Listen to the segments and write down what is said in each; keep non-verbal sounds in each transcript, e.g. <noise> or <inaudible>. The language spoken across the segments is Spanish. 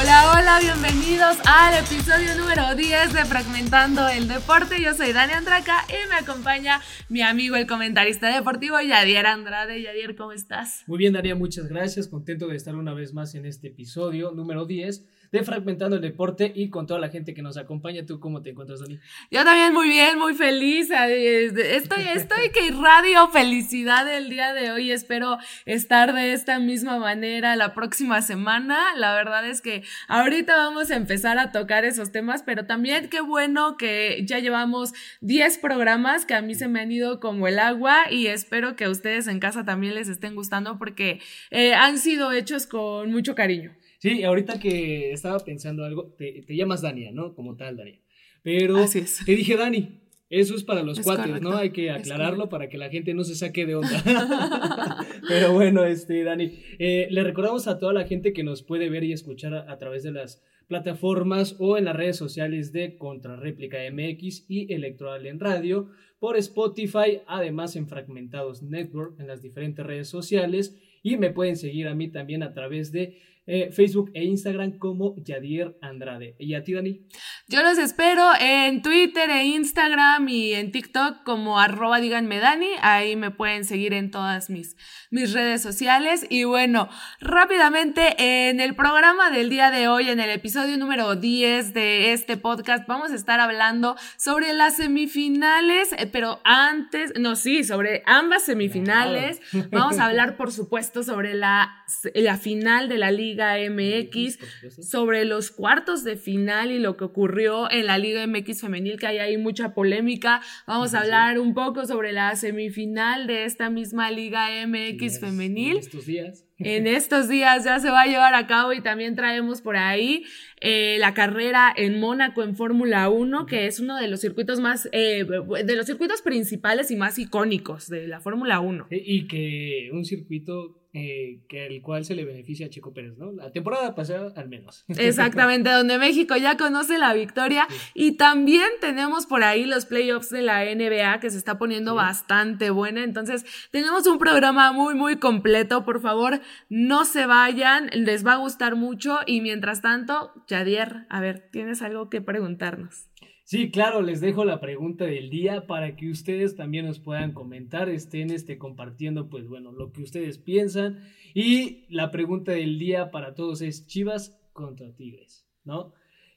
Hola, hola, bienvenidos al episodio número 10 de Fragmentando el Deporte. Yo soy Dani Andraca y me acompaña mi amigo el comentarista deportivo Yadier Andrade. Yadier, ¿cómo estás? Muy bien, Daría, muchas gracias. Contento de estar una vez más en este episodio número 10 de Fragmentando el Deporte y con toda la gente que nos acompaña. ¿Tú cómo te encuentras, Dani? Yo también muy bien, muy feliz. Estoy, estoy que irradio felicidad el día de hoy. Espero estar de esta misma manera la próxima semana. La verdad es que ahorita vamos a empezar a tocar esos temas, pero también qué bueno que ya llevamos 10 programas que a mí se me han ido como el agua y espero que a ustedes en casa también les estén gustando porque eh, han sido hechos con mucho cariño. Sí, ahorita que estaba pensando algo, te, llamas Dania, ¿no? Como tal, Dania. Pero te dije Dani. Eso es para los cuates, ¿no? Hay que aclararlo para que la gente no se saque de onda. <laughs> Pero bueno, este, Dani, eh, le recordamos a toda la gente que nos puede ver y escuchar a, través de las plataformas o en las redes sociales de Contrarréplica MX y Electoral en Radio, por Spotify, además en Fragmentados Network, en las diferentes redes sociales. Y me pueden seguir a mí también a través de eh, Facebook e Instagram como Yadier Andrade. ¿Y a ti, Dani? Yo los espero en Twitter e Instagram y en TikTok como arroba díganme Dani. Ahí me pueden seguir en todas mis, mis redes sociales. Y bueno, rápidamente en el programa del día de hoy, en el episodio número 10 de este podcast, vamos a estar hablando sobre las semifinales, eh, pero antes, no, sí, sobre ambas semifinales. Vamos a hablar, por supuesto, sobre la, la final de la Liga MX, sobre los cuartos de final y lo que ocurrió en la Liga MX femenil, que hay ahí mucha polémica. Vamos a hablar un poco sobre la semifinal de esta misma Liga MX femenil. En estos días. En <laughs> estos días ya se va a llevar a cabo y también traemos por ahí eh, la carrera en Mónaco en Fórmula 1, que es uno de los circuitos más, eh, de los circuitos principales y más icónicos de la Fórmula 1. Y que un circuito eh, que el cual se le beneficia a Checo Pérez, ¿no? La temporada pasada al menos. <laughs> Exactamente, donde México ya conoce la victoria y también tenemos por ahí los playoffs de la NBA que se está poniendo bastante buena, entonces tenemos un programa muy muy completo, por favor, no se vayan, les va a gustar mucho y mientras tanto, Jadier, a ver, ¿tienes algo que preguntarnos? Sí, claro, les dejo la pregunta del día para que ustedes también nos puedan comentar, estén este, compartiendo, pues bueno, lo que ustedes piensan. Y la pregunta del día para todos es Chivas contra Tigres, ¿no?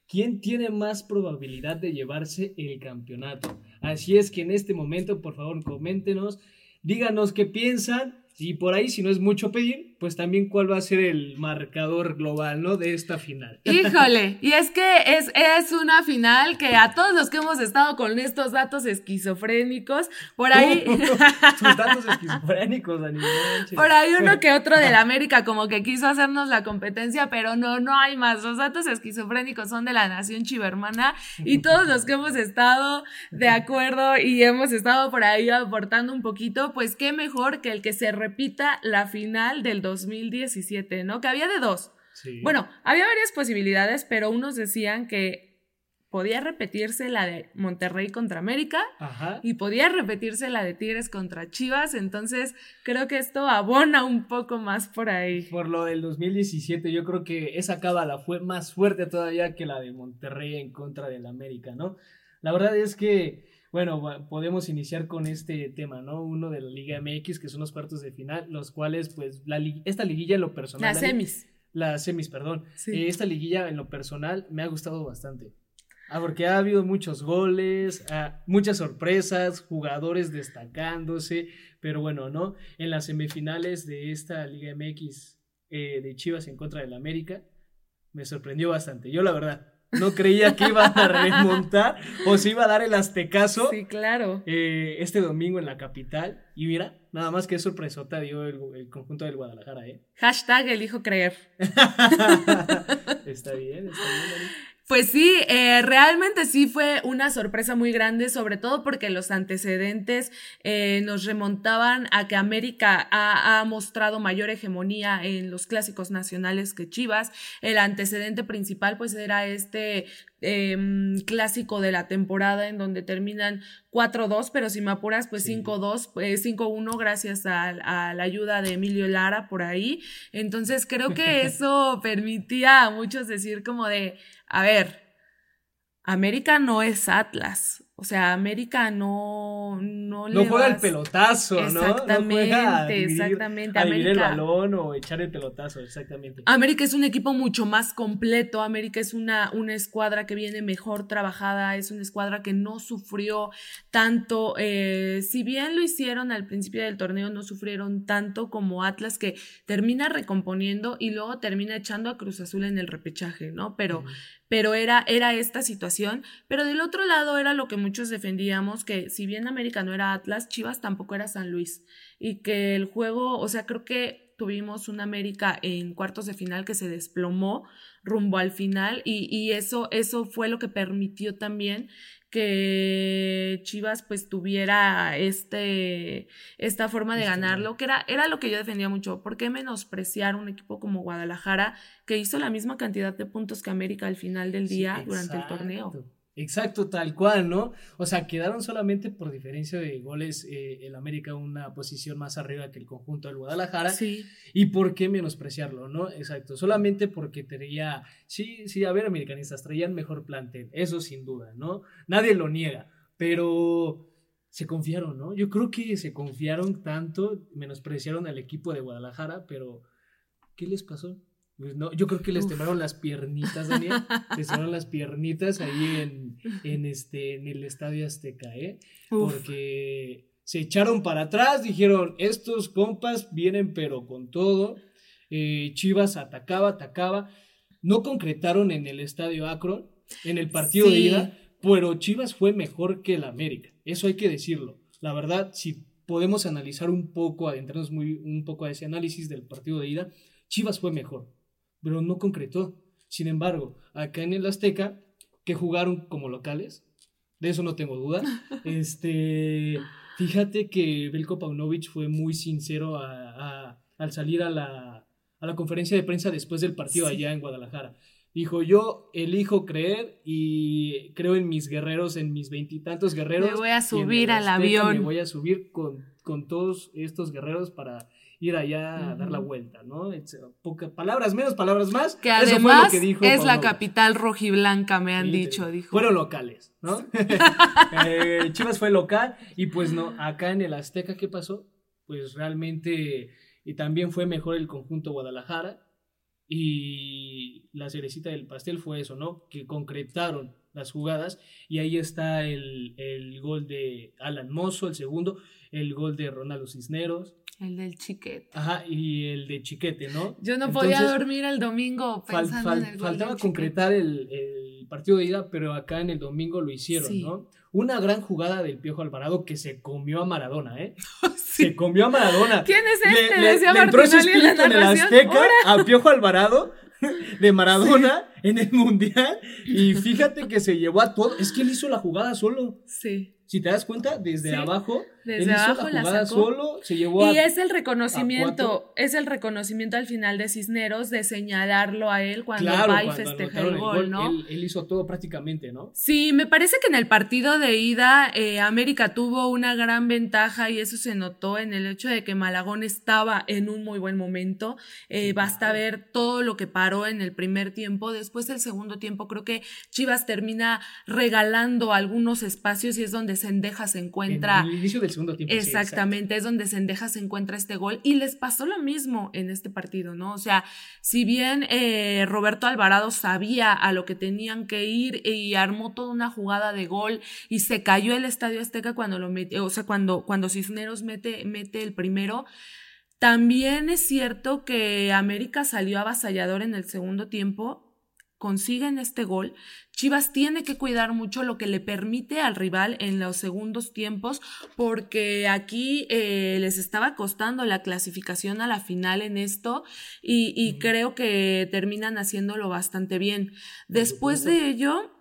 ¿Quién tiene más probabilidad de llevarse el campeonato? Así es que en este momento, por favor, coméntenos, díganos qué piensan y por ahí, si no es mucho pedir, pues también cuál va a ser el marcador global, ¿no? De esta final. Híjole, <laughs> y es que es, es una final que a todos los que hemos estado con estos datos esquizofrénicos, por ahí... <laughs> Tus datos esquizofrénicos, Por ahí uno que otro de la América como que quiso hacernos la competencia, pero no, no hay más. Los datos esquizofrénicos son de la nación chivermana y todos los que hemos estado de acuerdo y hemos estado por ahí aportando un poquito, pues qué mejor que el que se repita la final del 2017, ¿no? Que había de dos. Bueno, había varias posibilidades, pero unos decían que podía repetirse la de Monterrey contra América y podía repetirse la de Tigres contra Chivas, entonces creo que esto abona un poco más por ahí. Por lo del 2017, yo creo que esa cábala fue más fuerte todavía que la de Monterrey en contra del América, ¿no? La verdad es que bueno, podemos iniciar con este tema, ¿no? Uno de la Liga MX, que son los cuartos de final, los cuales, pues, la esta liguilla en lo personal. Las semis. Las semis, perdón. Eh, esta liguilla en lo personal me ha gustado bastante. Ah, porque ha habido muchos goles, ah, muchas sorpresas, jugadores destacándose, pero bueno, ¿no? En las semifinales de esta Liga MX eh, de Chivas en contra del América, me sorprendió bastante. Yo, la verdad, no creía que iban a remontar <laughs> o se iba a dar el aztecaso. Sí, claro. Eh, este domingo en la capital. Y mira, nada más que sorpresota dio el, conjunto del Guadalajara, ¿eh? Hashtag elijo creer. <laughs> está bien, está bien. Pues sí, eh, realmente sí fue una sorpresa muy grande, sobre todo porque los antecedentes eh, nos remontaban a que América ha, mostrado mayor hegemonía en los clásicos nacionales que Chivas. El antecedente principal pues era este em, clásico de la temporada en donde terminan 4-2, pero si me apuras, pues 5-2, 5-1 gracias a, a, la ayuda de Emilio Lara por ahí. Entonces creo que <laughs> eso permitía a muchos decir como de, a ver, América no es Atlas. O sea, América no, no, no juega el pelotazo, ¿no? Exactamente, no exactamente. A el balón o echar el pelotazo, exactamente. América es un equipo mucho más completo. América es una, una escuadra que viene mejor trabajada, es una escuadra que no sufrió tanto. Eh, si bien lo hicieron al principio del torneo, no sufrieron tanto como Atlas, que termina recomponiendo y luego termina echando a Cruz Azul en el repechaje, ¿no? Pero, pero era, era esta situación. Pero del otro lado era lo que muchos defendíamos, que si bien América no era Atlas, Chivas tampoco era San Luis. Y que el juego, o sea, creo que tuvimos una América en cuartos de final que se desplomó rumbo al final y, y eso, eso fue lo que permitió también que Chivas pues tuviera este, esta forma de ganarlo, que era, era lo que yo defendía mucho. ¿Por qué menospreciar un equipo como Guadalajara que hizo la misma cantidad de puntos que América al final del día durante el torneo? Exacto, tal cual, ¿no? O sea, quedaron solamente por diferencia de goles eh, el América una posición más arriba que el conjunto del Guadalajara. Sí. ¿Y por qué menospreciarlo, no? Exacto, solamente porque tenía, sí, sí, a ver, americanistas, traían mejor plantel, eso sin duda, ¿no? Nadie lo niega, pero se confiaron, ¿no? Yo creo que se confiaron tanto, menospreciaron al equipo de Guadalajara, pero ¿qué les pasó? Pues no, yo creo que les temblaron las piernitas, Daniel. <laughs> les temblaron las piernitas ahí en, en, este, en el Estadio Azteca, ¿eh? Porque se echaron para atrás, dijeron, estos compas vienen pero con todo. Eh, Chivas atacaba, atacaba. No concretaron en el Estadio Akron, en el partido de ida, pero Chivas fue mejor que el América. Eso hay que decirlo. La verdad, si podemos analizar un poco, adentrarnos muy, un poco a ese análisis del partido de ida, Chivas fue mejor pero no concretó. Sin embargo, acá en el Azteca, que jugaron como locales, de eso no tengo duda. <laughs> Este, fíjate que Belko Paunovic fue muy sincero al salir a la, conferencia de prensa después del partido allá en Guadalajara. Dijo, yo elijo creer y creo en mis guerreros, en mis veintitantos guerreros. Me voy a subir al avión. Me voy a subir con, con todos estos guerreros para ir allá a dar la vuelta, ¿no? Palabras menos, palabras más. Que además es la capital rojiblanca, me han dicho, dijo. Fueron locales, ¿no? <laughs> Eh, Chivas fue local y pues no, acá en el Azteca, ¿qué pasó? Pues realmente y también fue mejor el conjunto Guadalajara y la cerecita del pastel fue eso, ¿no? Que concretaron las jugadas y ahí está el, el gol de Alan Mozo, el segundo, el gol de Ronaldo Cisneros, el del chiquete. Ajá, y el de chiquete, ¿no? Yo no podía dormir el domingo pensando en el Faltaba concretar el, partido de ida, pero acá en el domingo lo hicieron, ¿no? Una gran jugada del Piojo Alvarado que se comió a Maradona, ¿eh? <laughs> Se comió a Maradona. ¿Quién es este? Le, le, entró ese espíritu en, el Azteca a Piojo Alvarado de <laughs> Maradona en el Mundial y fíjate que se llevó a todo. Es que él hizo la jugada solo. Sí. Si te das cuenta, desde abajo, desde abajo la, jugada solo, se llevó y es el reconocimiento, es el reconocimiento al final de Cisneros de señalarlo a él cuando va y festeja el gol, ¿no? Él, hizo todo prácticamente, ¿no? Sí, me parece que en el partido de ida eh, América tuvo una gran ventaja y eso se notó en el hecho de que Malagón estaba en un muy buen momento. Eh, basta ver todo lo que paró en el primer tiempo. Después del segundo tiempo creo que Chivas termina regalando algunos espacios y es donde Sendeja se encuentra. En el inicio del segundo tiempo. Exactamente, es donde Sendeja se encuentra este gol. Y les pasó lo mismo en este partido, ¿no? O sea, si bien eh, Roberto Alvarado sabía a lo que tenían que ir y armó toda una jugada de gol y se cayó el Estadio Azteca cuando lo metió, o sea, cuando, cuando Cisneros mete, mete el primero. También es cierto que América salió avasallador en el segundo tiempo, consiguen este gol, Chivas tiene que cuidar mucho lo que le permite al rival en los segundos tiempos, porque aquí eh, les estaba costando la clasificación a la final en esto y, creo que terminan haciéndolo bastante bien. Después de ello,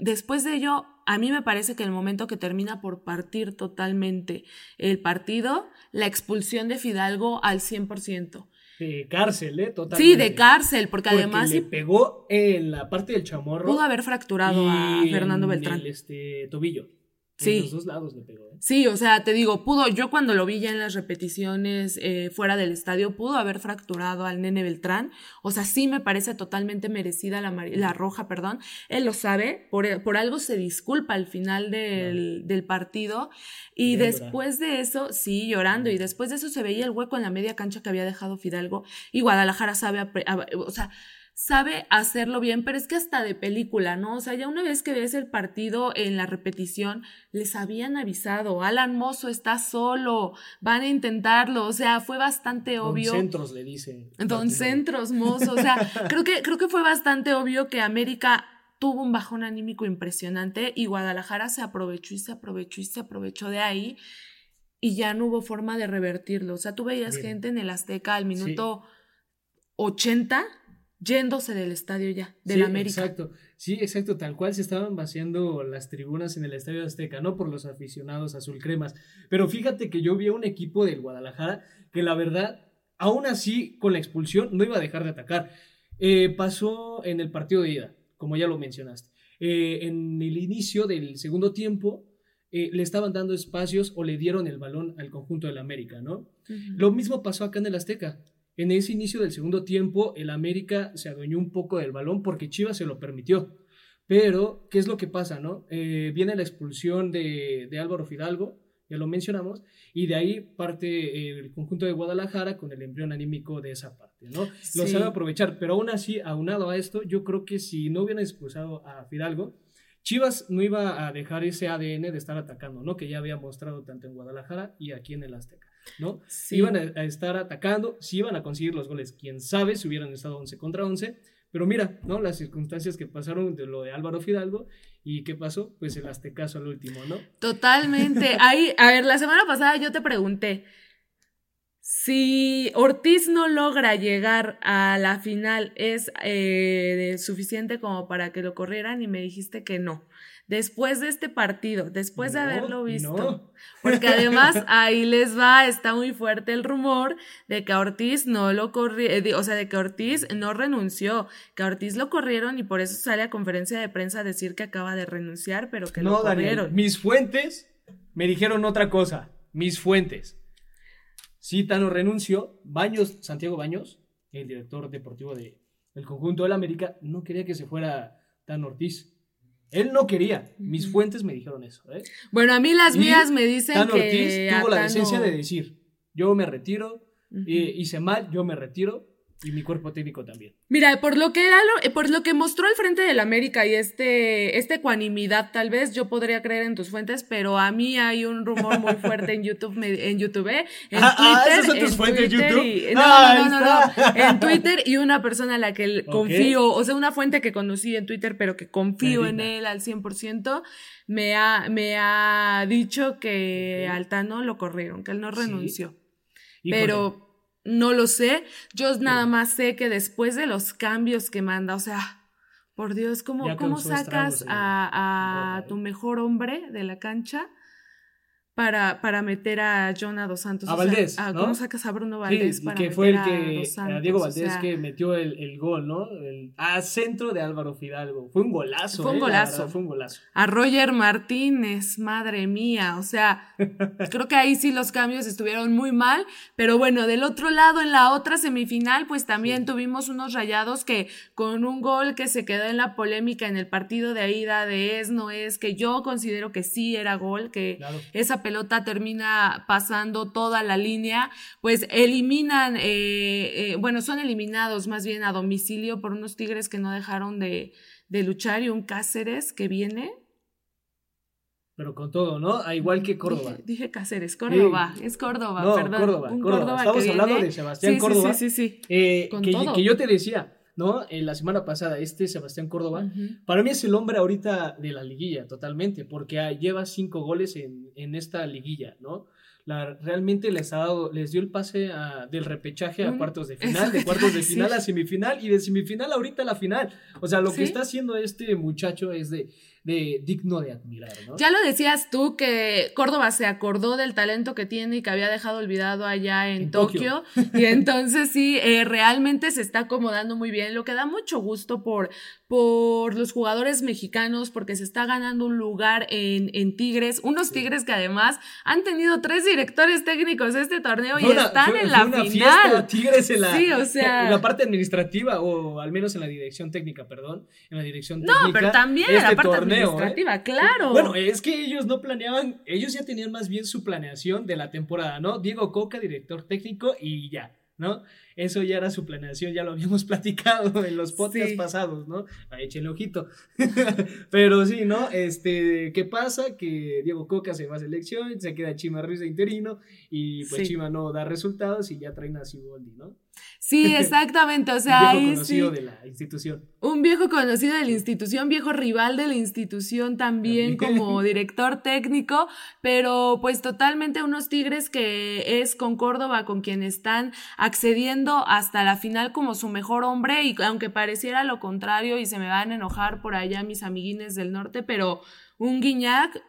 después de ello, a mí me parece que el momento que termina por partir totalmente el partido, la expulsión de Fidalgo al 100% de cárcel, ¿eh? Totalmente. Sí, de cárcel, porque, además. Le pegó en la parte del chamorro. Pudo haber fracturado a Fernando Beltrán. El, este, tobillo. Sí. los dos lados le pegó. ¿eh? Sí, o sea, te digo, pudo, yo cuando lo vi ya en las repeticiones eh, fuera del estadio, pudo haber fracturado al nene Beltrán. O sea, sí me parece totalmente merecida la, la roja, perdón. Él lo sabe, por, por algo se disculpa al final del, del partido. Y después de eso, sí, llorando. Y después de eso se veía el hueco en la media cancha que había dejado Fidalgo. Y Guadalajara sabe, o sea, sabe hacerlo bien, pero es que hasta de película, ¿no? O sea, ya una vez que ves el partido en la repetición, les habían avisado, Alan Mozo está solo, van a intentarlo, o sea, fue bastante obvio. Don Centros le dice. Don Centros, Mozo, o sea, <laughs> creo que, creo que fue bastante obvio que América tuvo un bajón anímico impresionante y Guadalajara se aprovechó y se aprovechó y se aprovechó de ahí y ya no hubo forma de revertirlo. O sea, tú veías gente en el Azteca al minuto 80 yéndose del estadio ya, del América. Exacto, sí, exacto, tal cual se estaban vaciando las tribunas en el Estadio Azteca, no por los aficionados azul cremas, pero fíjate que yo vi a un equipo del Guadalajara que la verdad, aún así, con la expulsión, no iba a dejar de atacar. Eh, pasó en el partido de ida, como ya lo mencionaste. Eh, en el inicio del segundo tiempo, eh, le estaban dando espacios o le dieron el balón al conjunto del América, ¿no? Lo mismo pasó acá en el Azteca. En ese inicio del segundo tiempo, el América se adueñó un poco del balón porque Chivas se lo permitió. Pero, ¿qué es lo que pasa, no? Eh, viene la expulsión de, Álvaro Fidalgo, ya lo mencionamos, y de ahí parte eh, el conjunto de Guadalajara con el embrión anímico de esa parte, ¿no? Lo sabe aprovechar, pero aún así, aunado a esto, yo creo que si no hubieran expulsado a Fidalgo, Chivas no iba a dejar ese ADN de estar atacando, ¿no? Que ya había mostrado tanto en Guadalajara y aquí en el Azteca. ¿No? Iban a, estar atacando, si iban a conseguir los goles, quién sabe si hubieran estado 11 contra 11, pero mira, ¿no? Las circunstancias que pasaron de lo de Álvaro Fidalgo y qué pasó, pues el Aztecaso al último, ¿no? Totalmente. <laughs> Ahí, a ver, la semana pasada yo te pregunté, si Ortiz no logra llegar a la final, ¿es eh, suficiente como para que lo corrieran? Y me dijiste que no después de este partido, después de haberlo visto. <laughs> Porque además ahí les va, está muy fuerte el rumor de que Ortiz no lo corrió, eh, o sea, de que Ortiz no renunció, que Ortiz lo corrieron y por eso sale a conferencia de prensa a decir que acaba de renunciar, pero que no, lo corrieron. mis fuentes me dijeron otra cosa, mis fuentes. Sí, Tano renunció, Baños, Santiago Baños, el director deportivo de, del conjunto del América, no quería que se fuera Tano Ortiz. Él no quería. Mis fuentes me dijeron eso. ¿eh? Bueno, a mí las mías me dicen Tano que. Ortiz tuvo la decencia de decir: Yo me retiro, hice mal, yo me retiro, y mi cuerpo técnico también. Mira, por lo que era lo, por lo que mostró el frente del América y este, esta ecuanimidad, tal vez yo podría creer en tus fuentes, pero a mí hay un rumor muy fuerte en YouTube, en YouTube, ¿eh? en ah, ah, Twitter, son tus fuentes YouTube? no, no, no, no, en Twitter y una persona a la que confío, o sea, una fuente que conocí en Twitter, pero que confío en él al 100%, me ha, me ha dicho que Altano lo corrieron, que él no renunció. Pero no lo sé. Yo nada más sé que después de los cambios que manda, o sea, por Dios, ¿cómo, ¿cómo sacas a, a tu mejor hombre de la cancha? Para, para meter a Jonah Dos Santos. A Valdés. ¿Cómo sacas a Bruno Valdés para que fue el que, a, Diego Valdés que metió el, el, gol, ¿no? El, a centro de Álvaro Fidalgo. Fue un golazo. Fue un ¿eh? golazo. fue un golazo. A Roger Martínez, madre mía. O sea, <laughs> creo que ahí sí los cambios estuvieron muy mal. Pero bueno, del otro lado, en la otra semifinal, pues también tuvimos unos rayados que con un gol que se quedó en la polémica en el partido de ida de es, no es, que yo considero que sí era gol, que esa pelota termina pasando toda la línea, pues eliminan, eh, eh, bueno, son eliminados más bien a domicilio por unos Tigres que no dejaron de, luchar y un Cáceres que viene. Pero con todo, ¿no? A igual que Córdoba. Dije, Cáceres, Córdoba, es Córdoba, perdón. Córdoba, Córdoba. Estamos hablando de Sebastián Córdoba. Sí, sí, sí. Eh, que, que yo te decía, ¿no? En la semana pasada, este Sebastián Córdoba, para mí es el hombre ahorita de la liguilla, totalmente, porque lleva cinco goles en, en esta liguilla, ¿no? La, realmente les ha dado, les dio el pase del repechaje a cuartos de <laughs> final, de cuartos de final a semifinal y de semifinal ahorita a la final. O sea, lo que está haciendo este muchacho es de de digno de admirar, ¿no? Ya lo decías tú que Córdoba se acordó del talento que tiene y que había dejado olvidado allá en, Tokio. Y entonces sí, eh, realmente se está acomodando muy bien, lo que da mucho gusto por, por los jugadores mexicanos, porque se está ganando un lugar en, en Tigres, unos Tigres que además han tenido tres directores técnicos este torneo y están en la final. Fiesta, tigres en la, o sea... en la parte administrativa, o al menos en la dirección técnica, perdón, en la dirección técnica. No, pero también en la este ¿eh? claro. Bueno, es que ellos no planeaban, ellos ya tenían más bien su planeación de la temporada, ¿no? Diego Coca, director técnico, y ya, ¿no? Eso ya era su planeación, ya lo habíamos <laughs> platicado en los podcasts pasados, ¿no? Échenle ojito. <laughs> Pero sí, ¿no? Este, ¿qué pasa? Que Diego Coca se va a selección, se queda Chima Ruiz de interino, y pues Chima no da resultados y ya traen a Siboldi, ¿no? Sí, <laughs> exactamente. O sea, un viejo conocido de la institución. Un viejo conocido de la institución, viejo rival de la institución también como <laughs> director técnico, pero pues totalmente unos Tigres que es con Córdoba con quien están accediendo hasta la final como su mejor hombre y aunque pareciera lo contrario y se me van a enojar por allá mis amiguines del norte, pero un Guiñac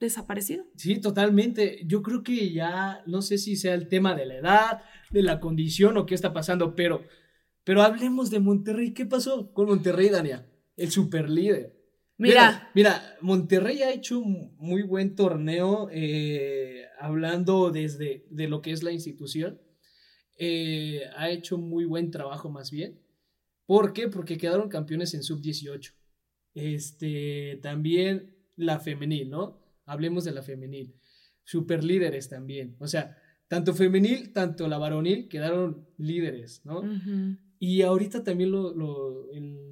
desaparecido. Sí, totalmente. Yo creo que ya no sé si sea el tema de la edad, de la condición o qué está pasando, pero, pero hablemos de Monterrey. ¿Qué pasó con Monterrey, Dania? El super líder. Mira. Mira, Monterrey ha hecho un muy buen torneo eh, hablando desde de lo que es la institución. Eh, ha hecho muy buen trabajo más bien. ¿Por qué? Porque quedaron campeones en sub-18. Este, también la femenil, ¿no? Hablemos de la femenil. Super líderes también. O sea, tanto femenil, tanto la varonil quedaron líderes, ¿no? Y ahorita también lo,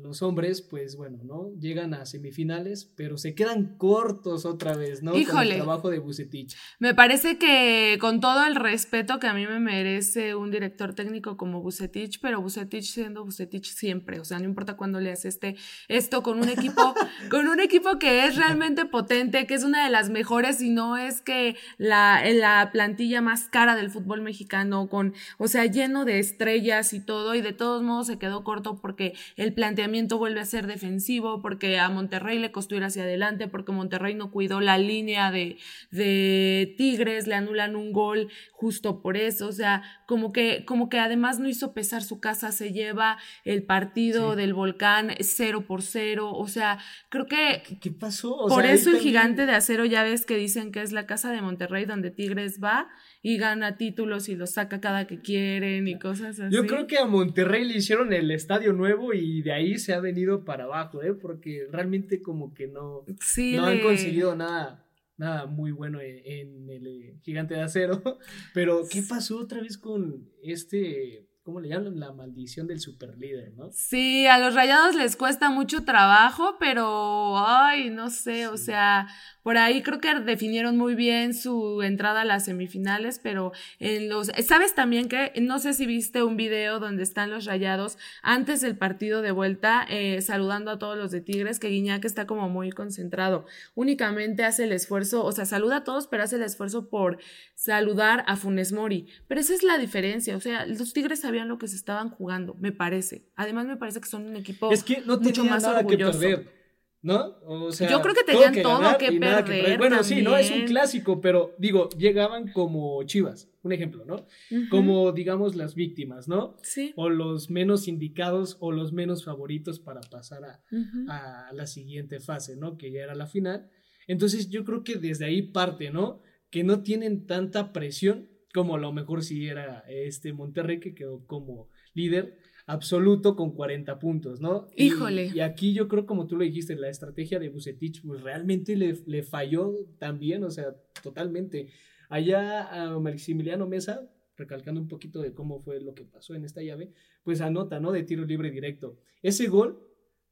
los hombres, pues bueno, ¿no? Llegan a semifinales, pero se quedan cortos otra vez, ¿no? Híjole. Con el trabajo de Bucetich. Me parece que con todo el respeto que a mí me merece un director técnico como Bucetich, pero Bucetich siendo Bucetich siempre, o sea, no importa cuándo le hace este, esto con un equipo, <laughs> con un equipo que es realmente potente, que es una de las mejores, y no es que la, la plantilla más cara del fútbol mexicano, con, o sea, lleno de estrellas y todo, y de todo modos se quedó corto porque el planteamiento vuelve a ser defensivo, porque a Monterrey le costó ir hacia adelante, porque Monterrey no cuidó la línea de, de Tigres, le anulan un gol justo por eso, o sea, como que, como que además no hizo pesar su casa, se lleva el partido del volcán cero por cero, o sea, creo que... ¿Qué, pasó? por eso el gigante de acero ya ves que dicen que es la casa de Monterrey donde Tigres va y gana títulos y los saca cada que quieren y cosas así. Yo creo que a Monterrey le hicieron el estadio nuevo y de ahí se ha venido para abajo, ¿eh? Porque realmente como que no, no han conseguido nada, nada muy bueno en, el eh, gigante de acero. <laughs> Pero, ¿qué pasó otra vez con este ¿cómo le llaman? La maldición del superlíder, ¿no? Sí, a los rayados les cuesta mucho trabajo, pero, ay, no sé, o sea, por ahí creo que definieron muy bien su entrada a las semifinales, pero en los... ¿Sabes también que, no sé si viste un video donde están los rayados antes del partido de vuelta, eh, saludando a todos los de Tigres, que Guiñac está como muy concentrado, únicamente hace el esfuerzo, o sea, saluda a todos, pero hace el esfuerzo por saludar a Funes Mori, pero esa es la diferencia, o sea, los Tigres sabían lo que se estaban jugando, me parece. Además, me parece que son un equipo es que no mucho más nada orgulloso. que perder. ¿No? O sea, yo creo que tenían todo, que, perder. bueno, sí, ¿no? Es un clásico, pero digo, llegaban como chivas, un ejemplo, ¿no? Como, digamos, las víctimas, ¿no? Sí. O los menos indicados o los menos favoritos para pasar a, a la siguiente fase, ¿no? Que ya era la final. Entonces, yo creo que desde ahí parte, ¿no? Que no tienen tanta presión como a lo mejor si era este Monterrey que quedó como líder absoluto con 40 puntos, ¿no? Híjole. Y, aquí yo creo, como tú lo dijiste, la estrategia de Bucetich, pues realmente le, le falló también, o sea, totalmente. Allá a Maximiliano Mesa, recalcando un poquito de cómo fue lo que pasó en esta llave, pues anota, ¿no? De tiro libre directo. Ese gol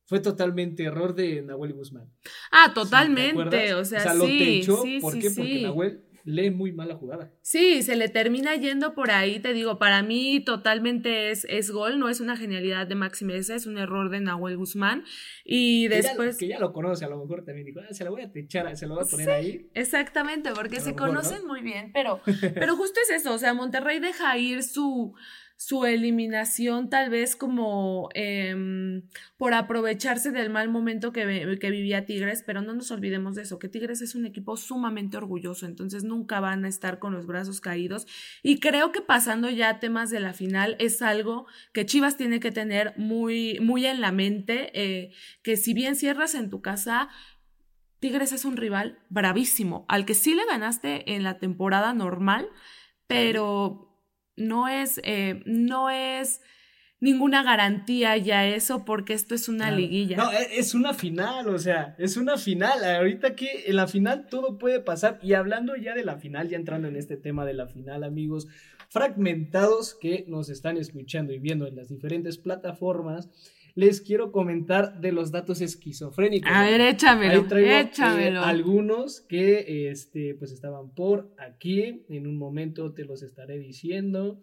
fue totalmente error de Nahuel Guzmán. Ah, totalmente, o sea, o sea, lo techó, ¿por qué? Porque Nahuel lee muy mala jugada. Sí, se le termina yendo por ahí, te digo, para mí totalmente es, es gol, no es una genialidad de Maxi Mesa, es un error de Nahuel Guzmán. Y después... Que ya, lo conoce, a lo mejor también dijo, ah, se lo voy a echar, se lo voy a poner ahí. Exactamente, porque se conocen muy bien, pero, pero justo es eso, o sea, Monterrey deja ir su su eliminación tal vez como em, por aprovecharse del mal momento que, que, vivía Tigres, pero no nos olvidemos de eso, que Tigres es un equipo sumamente orgulloso, entonces nunca van a estar con los brazos caídos y creo que pasando ya a temas de la final es algo que Chivas tiene que tener muy, muy en la mente, eh, que si bien cierras en tu casa, Tigres es un rival bravísimo, al que sí le ganaste en la temporada normal, pero no es, eh, no es ninguna garantía ya eso, porque esto es una liguilla. No, e, es una final, o sea, es una final. Ahorita que en la final todo puede pasar. Y hablando ya de la final, ya entrando en este tema de la final, amigos, fragmentados que nos están escuchando y viendo en las diferentes plataformas. Les quiero comentar de los datos esquizofrénicos. A ver, échamelo, Ahí traigo, eh, algunos que este, pues estaban por aquí. En un momento te los estaré diciendo.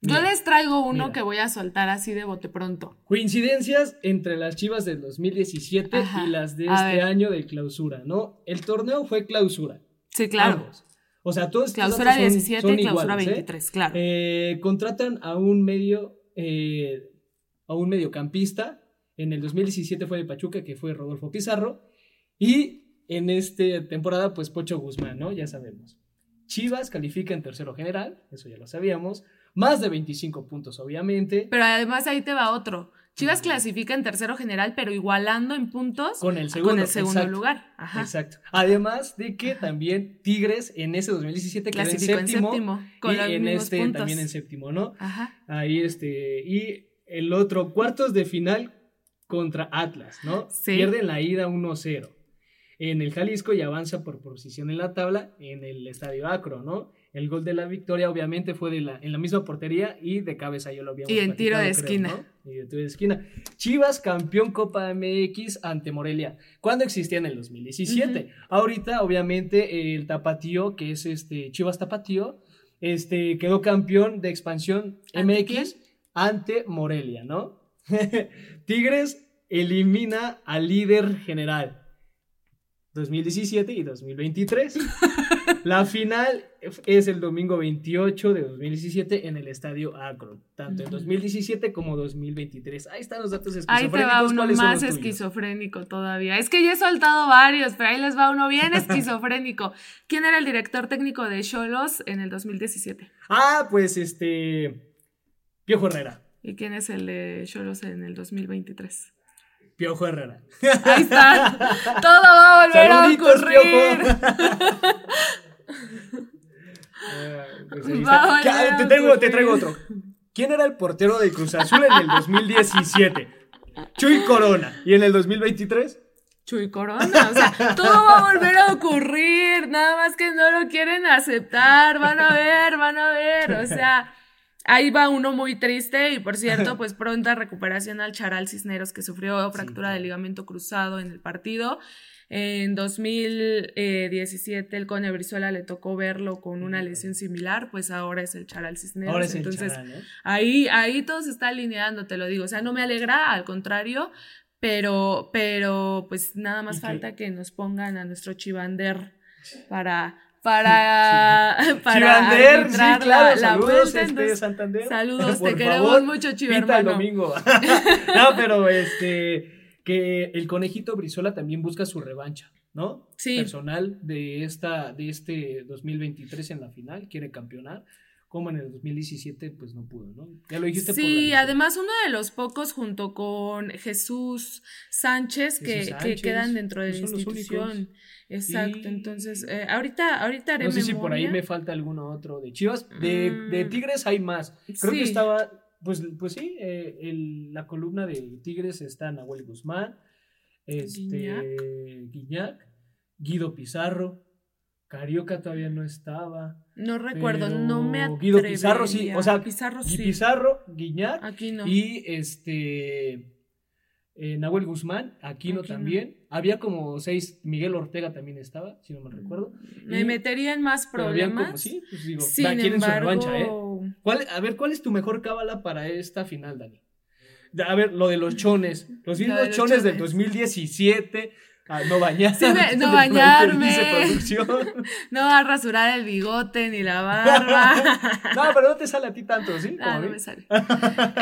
Yo les traigo uno que voy a soltar así de bote pronto. Coincidencias entre las chivas del 2017 y las de este año de clausura, ¿no? El torneo fue clausura. Sí, claro. O sea, todos Clausura 17 y clausura 23, ¿eh? claro. Eh, contratan a un medio eh, a un mediocampista. En el 2017 fue de Pachuca, que fue Rodolfo Pizarro. Y en esta temporada, pues Pocho Guzmán, ¿no? Ya sabemos. Chivas califica en tercero general, eso ya lo sabíamos. Más de 25 puntos, obviamente. Pero además ahí te va otro. Chivas clasifica en tercero general, pero igualando en puntos con el segundo, el segundo lugar. Exacto. Además de que también Tigres en ese 2017 clasificó en séptimo, y en este también en séptimo, ¿no? Ajá. Ahí este y el otro, cuartos de final contra Atlas, ¿no? Sí. Pierden la ida 1-0 en el Jalisco y avanza por posición en la tabla en el Estadio Acro, ¿no? El gol de la victoria obviamente fue de la, en la misma portería y de cabeza yo lo habíamos Y en tiro de esquina. ¿no? Y de tiro de esquina. Chivas campeón Copa MX ante Morelia. ¿Cuándo existía? En el 2017. Ahorita obviamente el Tapatío, que es este Chivas Tapatío, este quedó campeón de expansión MX ante Morelia, ¿no? <laughs> Tigres elimina al líder general. 2017 y 2023. <laughs> La final es el domingo 28 de 2017 en el estadio Akron, tanto en 2017 como 2023. Ahí están los datos esquizofrénicos. Ahí te va uno más esquizofrénico todavía. Es que ya he soltado varios, pero ahí les va uno bien esquizofrénico. ¿Quién era el director técnico de Cholos en el 2017? Ah, pues este Piojo Herrera. ¿Y quién es el de Cholos en el 2023? Piojo Herrera. Ahí está. <laughs> Todo va a volver a ocurrir. <laughs> Pues te, tengo, te traigo otro. ¿Quién era el portero de Cruz Azul en el 2017? Chuy Corona. ¿Y en el 2023? Chuy Corona, o sea, todo va a volver a ocurrir, nada más que no lo quieren aceptar, van a ver, van a ver, o sea, Ahí va uno muy triste y por cierto, pues pronta recuperación al Charal Cisneros que sufrió fractura de ligamento cruzado en el partido. En 2017 el Cone Brizuela le tocó verlo con una lesión similar, pues ahora es el Charal Cisneros. Ahora es Entonces, ahí, ahí todo se está alineando, te lo digo. O sea, no me alegra, al contrario, pero, pero pues nada más falta que nos pongan a nuestro Chivander para para, para sí, <laughs> claro, la, saludos, este, Santander. Saludos, te queremos mucho, Chiva el domingo. <laughs> <laughs> no, pero este, que el conejito Brizola también busca su revancha, ¿no? Sí. Personal de, esta, de este 2023 en la final, quiere campeonar como en el 2017 pues no pudo, ¿no? Ya lo dijiste. Sí, además uno de los pocos junto con Jesús Sánchez, que, que, quedan dentro de pues la institución. Exacto, entonces eh, ahorita, ahorita haré No sé si por ahí me falta alguno otro de Chivas. De, de mm, Tigres hay más. Creo que estaba, pues, pues sí, eh, el, la columna de Tigres está Nahuel Guzmán, este, Guiñac, Guido Pizarro, Carioca todavía no estaba. No recuerdo, no me atrevería. Guido Pizarro sí, o sea, Pizarro sí. Pizarro, Guiñac Aquí no. y este eh, Nahuel Guzmán, Aquino, también. Había como seis, Miguel Ortega también estaba, si no me recuerdo. Me metería en más problemas. sí, pues digo, Sin embargo... ¿eh? ¿Cuál, a ver, ¿cuál es tu mejor cábala para esta final, Dani? A ver, lo de los chones. Los mismos chones del 2017 No bañarme. no <laughs> bañarme. <laughs> no va a rasurar el bigote ni la barba. <laughs> no, pero no te sale a ti tanto, ¿sí? Ah, no me sale.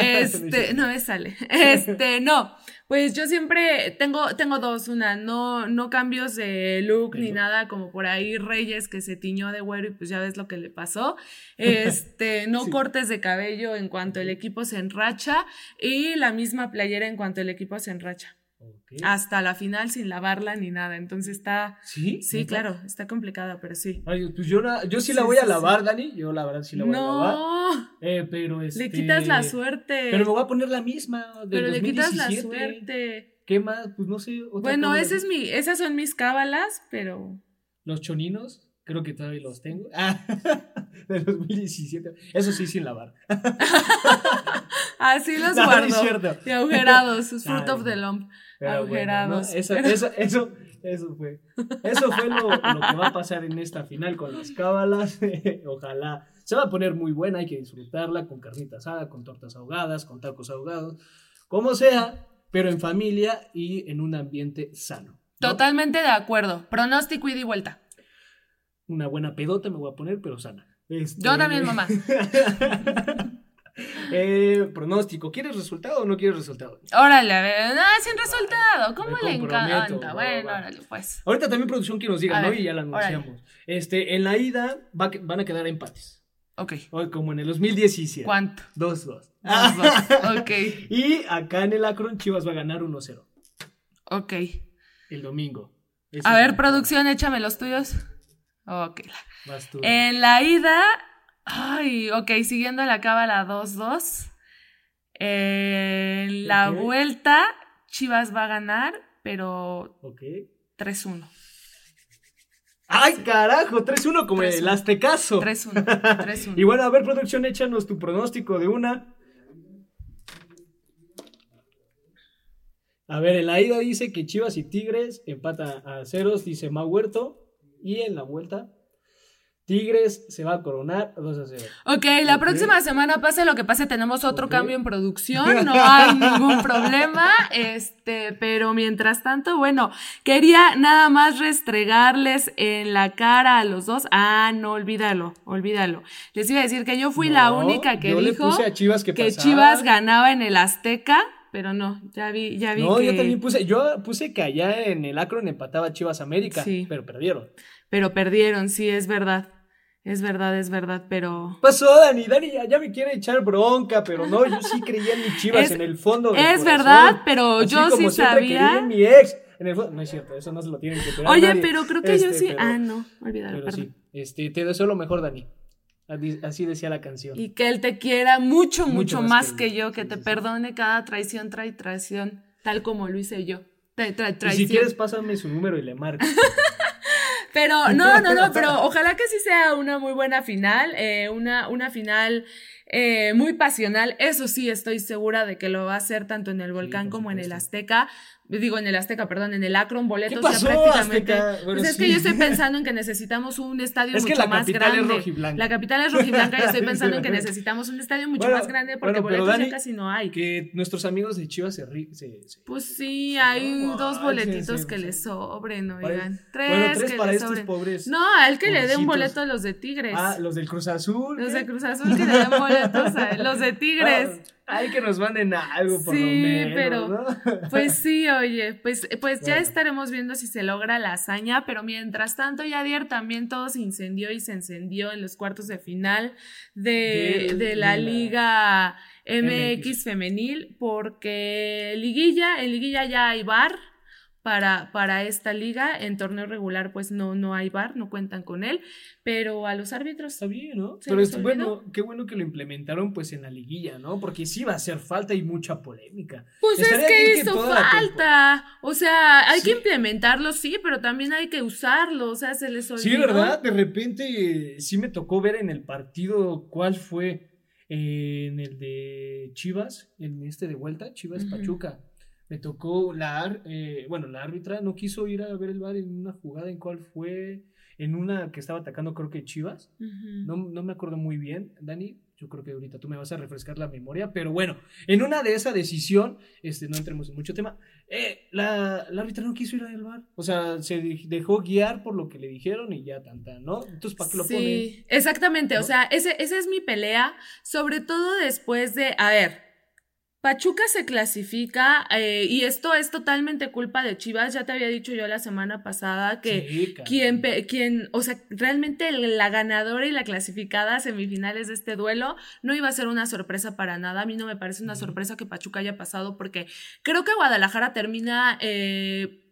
Este, no me sale. Este, no. Pues yo siempre tengo, tengo dos, una, no, no cambios de look ni nada, como por ahí Reyes que se tiñó de güero y pues ya ves lo que le pasó. Este, no cortes de cabello en cuanto el equipo se enracha y la misma playera en cuanto el equipo se enracha. Hasta la final sin lavarla ni nada. Entonces está. ¿Sí? Sí, claro, está complicada, pero sí. pues yo, yo sí la voy a lavar, Dani. Yo la verdad sí la voy a lavar. No. Eh, pero este... Le quitas la suerte. Pero me voy a poner la misma. pero le quitas la suerte. ¿Qué más? Pues no sé. bueno, ese es mi, esas son mis cábalas, pero. Los choninos. Creo que todavía los tengo. <laughs> Ah, de 2017. Eso sí, sin lavar. <laughs> Así los <laughs> guardo. y agujerados, sus fruit of the lump. Agujerados. eso, eso, eso, eso, fue. Eso fue lo, lo, que va a pasar en esta final con las cábalas. <laughs> Ojalá. Se va a poner muy buena, hay que disfrutarla con carnita asada, con tortas ahogadas, con tacos ahogados, como sea, pero en familia y en un ambiente sano. Totalmente de acuerdo. Pronóstico y di vuelta una buena pedota me voy a poner, pero sana. Este, Yo también, mamá. <laughs> eh, pronóstico, ¿quieres resultado o no quieres resultado? Órale, a ver, no, sin resultado, ¿cómo le encanta? Bueno, órale, pues. Ahorita también producción que nos diga, ¿no? y ya la anunciamos. Este, en la ida van a quedar empates. Ok. Como en el 2017. ¿Cuánto? 2-2. Dos, <laughs> ok. y acá en el Akron Chivas va a ganar 1-0. Ok. El domingo. a ver, producción, échame los tuyos. Ok. En la ida, ay, ok, siguiendo la cábala 2-2. En la vuelta, Chivas va a ganar, pero Ok. 3-1. ¡Ay, carajo! 3-1 como el Aztecaso. 3-1. 3-1. <laughs> y bueno, a ver, producción, échanos tu pronóstico de una. A ver, en la ida dice que Chivas y Tigres empatan a ceros, dice Mau Huerto. Y en la vuelta, Tigres se va a coronar 2 a 0. Ok, la próxima semana, pase lo que pase, tenemos otro cambio en producción, <laughs> no hay ningún problema. Este, pero mientras tanto, bueno, quería nada más restregarles en la cara a los dos. Ah, no, olvídalo, olvídalo. Les iba a decir que yo fui la única que dijo que, Chivas ganaba en el Azteca pero no, ya vi, ya vi. No, yo también puse, yo puse que allá en el Akron empataba Chivas América, sí. pero perdieron. Pero perdieron, sí, es verdad. Es verdad, es verdad, pero. Pasó, Dani, Dani ya, me quiere echar bronca, pero no, yo sí creía en mi Chivas en el fondo. Del es verdad, pero yo sí sabía. En mi ex. En el fondo. No es cierto, eso no se lo tienen que pegar. Oye, pero creo que yo este, sí. ah, no, olvídalo, perdón. Sí. Este, te deseo lo mejor, Dani. Así decía la canción. Y que él te quiera mucho, mucho, más, que, yo, que te perdone cada traición, trae traición, tal como lo hice yo. y si quieres, pásame su número y le marco. <laughs> pero <laughs> no, no, no, pero ojalá que sí sea una muy buena final, eh, una, una final eh, muy pasional. Eso sí, estoy segura de que lo va a hacer tanto en el Volcán como en el Azteca digo en el Azteca, perdón, en el Akron, boletos ya prácticamente. pues es que yo estoy pensando en que necesitamos un estadio mucho más grande. la capital es rojiblanca y estoy <laughs> pensando en que necesitamos un estadio mucho más grande porque boletos ya casi no hay. Que nuestros amigos de Chivas se, se, Pues sí, hay dos boletitos que les sobren, oigan. Tres, tres que para estos sobren. pobres. No, al que le dé un boleto a los de Tigres. Ah, los del Cruz Azul. Los de Cruz Azul que le den boletos a <laughs> los de Tigres. Ay, que nos manden algo por lo menos. pero. Pues sí, oye, pues, pues ya estaremos viendo si se logra la hazaña, pero mientras tanto, ya ayer también todo se incendió y se encendió en los cuartos de final de, la, Liga MX, Femenil, porque Liguilla, en Liguilla ya hay bar para, para esta liga. En torneo regular, pues no, no hay bar, no cuentan con él, pero a los árbitros. Está bien, ¿no? Pero es bueno, qué bueno que lo implementaron pues en la liguilla, ¿no? Porque sí va a hacer falta y mucha polémica. Pues es que hizo falta. O sea, hay que implementarlo, sí, pero también hay que usarlo. O sea, se les olvidó. Sí, ¿verdad? De repente sí me tocó ver en el partido cuál fue. en el de Chivas, en este de vuelta, Chivas Pachuca me tocó la, eh, bueno, la árbitra no quiso ir a ver el bar en una jugada en cuál fue, en una que estaba atacando creo que Chivas, no, no me acuerdo muy bien, Dani, yo creo que ahorita tú me vas a refrescar la memoria, pero bueno, en una de esa decisión, este, no entremos en mucho tema, eh, la, la árbitra no quiso ir al bar. O sea, se dejó guiar por lo que le dijeron y ya tanta, ¿no? Entonces, ¿para qué lo sí, exactamente. O sea, ese, esa es mi pelea, sobre todo después de, a ver, Pachuca se clasifica eh, y esto es totalmente culpa de Chivas. Ya te había dicho yo la semana pasada que quien, quien, o sea, realmente la ganadora y la clasificada a semifinales de este duelo no iba a ser una sorpresa para nada. A mí no me parece una sorpresa que Pachuca haya pasado porque creo que Guadalajara termina eh,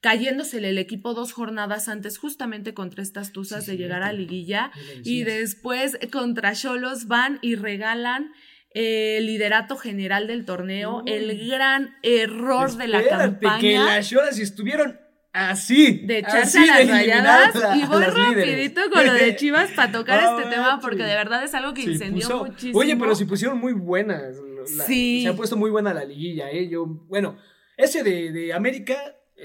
cayéndosele el equipo dos jornadas antes justamente contra estas tuzas de llegar a liguilla y después contra Cholos van y regalan el liderato general del torneo, el gran error de la campaña. que las Cholas estuvieron así. De echarse a las rayadas. y voy rapidito con lo de <laughs> Chivas para tocar este tema porque de verdad es algo que incendió muchísimo. Oye, pero si pusieron muy buenas. sí. Se ha puesto muy buena la liguilla, ¿eh? Yo, bueno, ese de, de América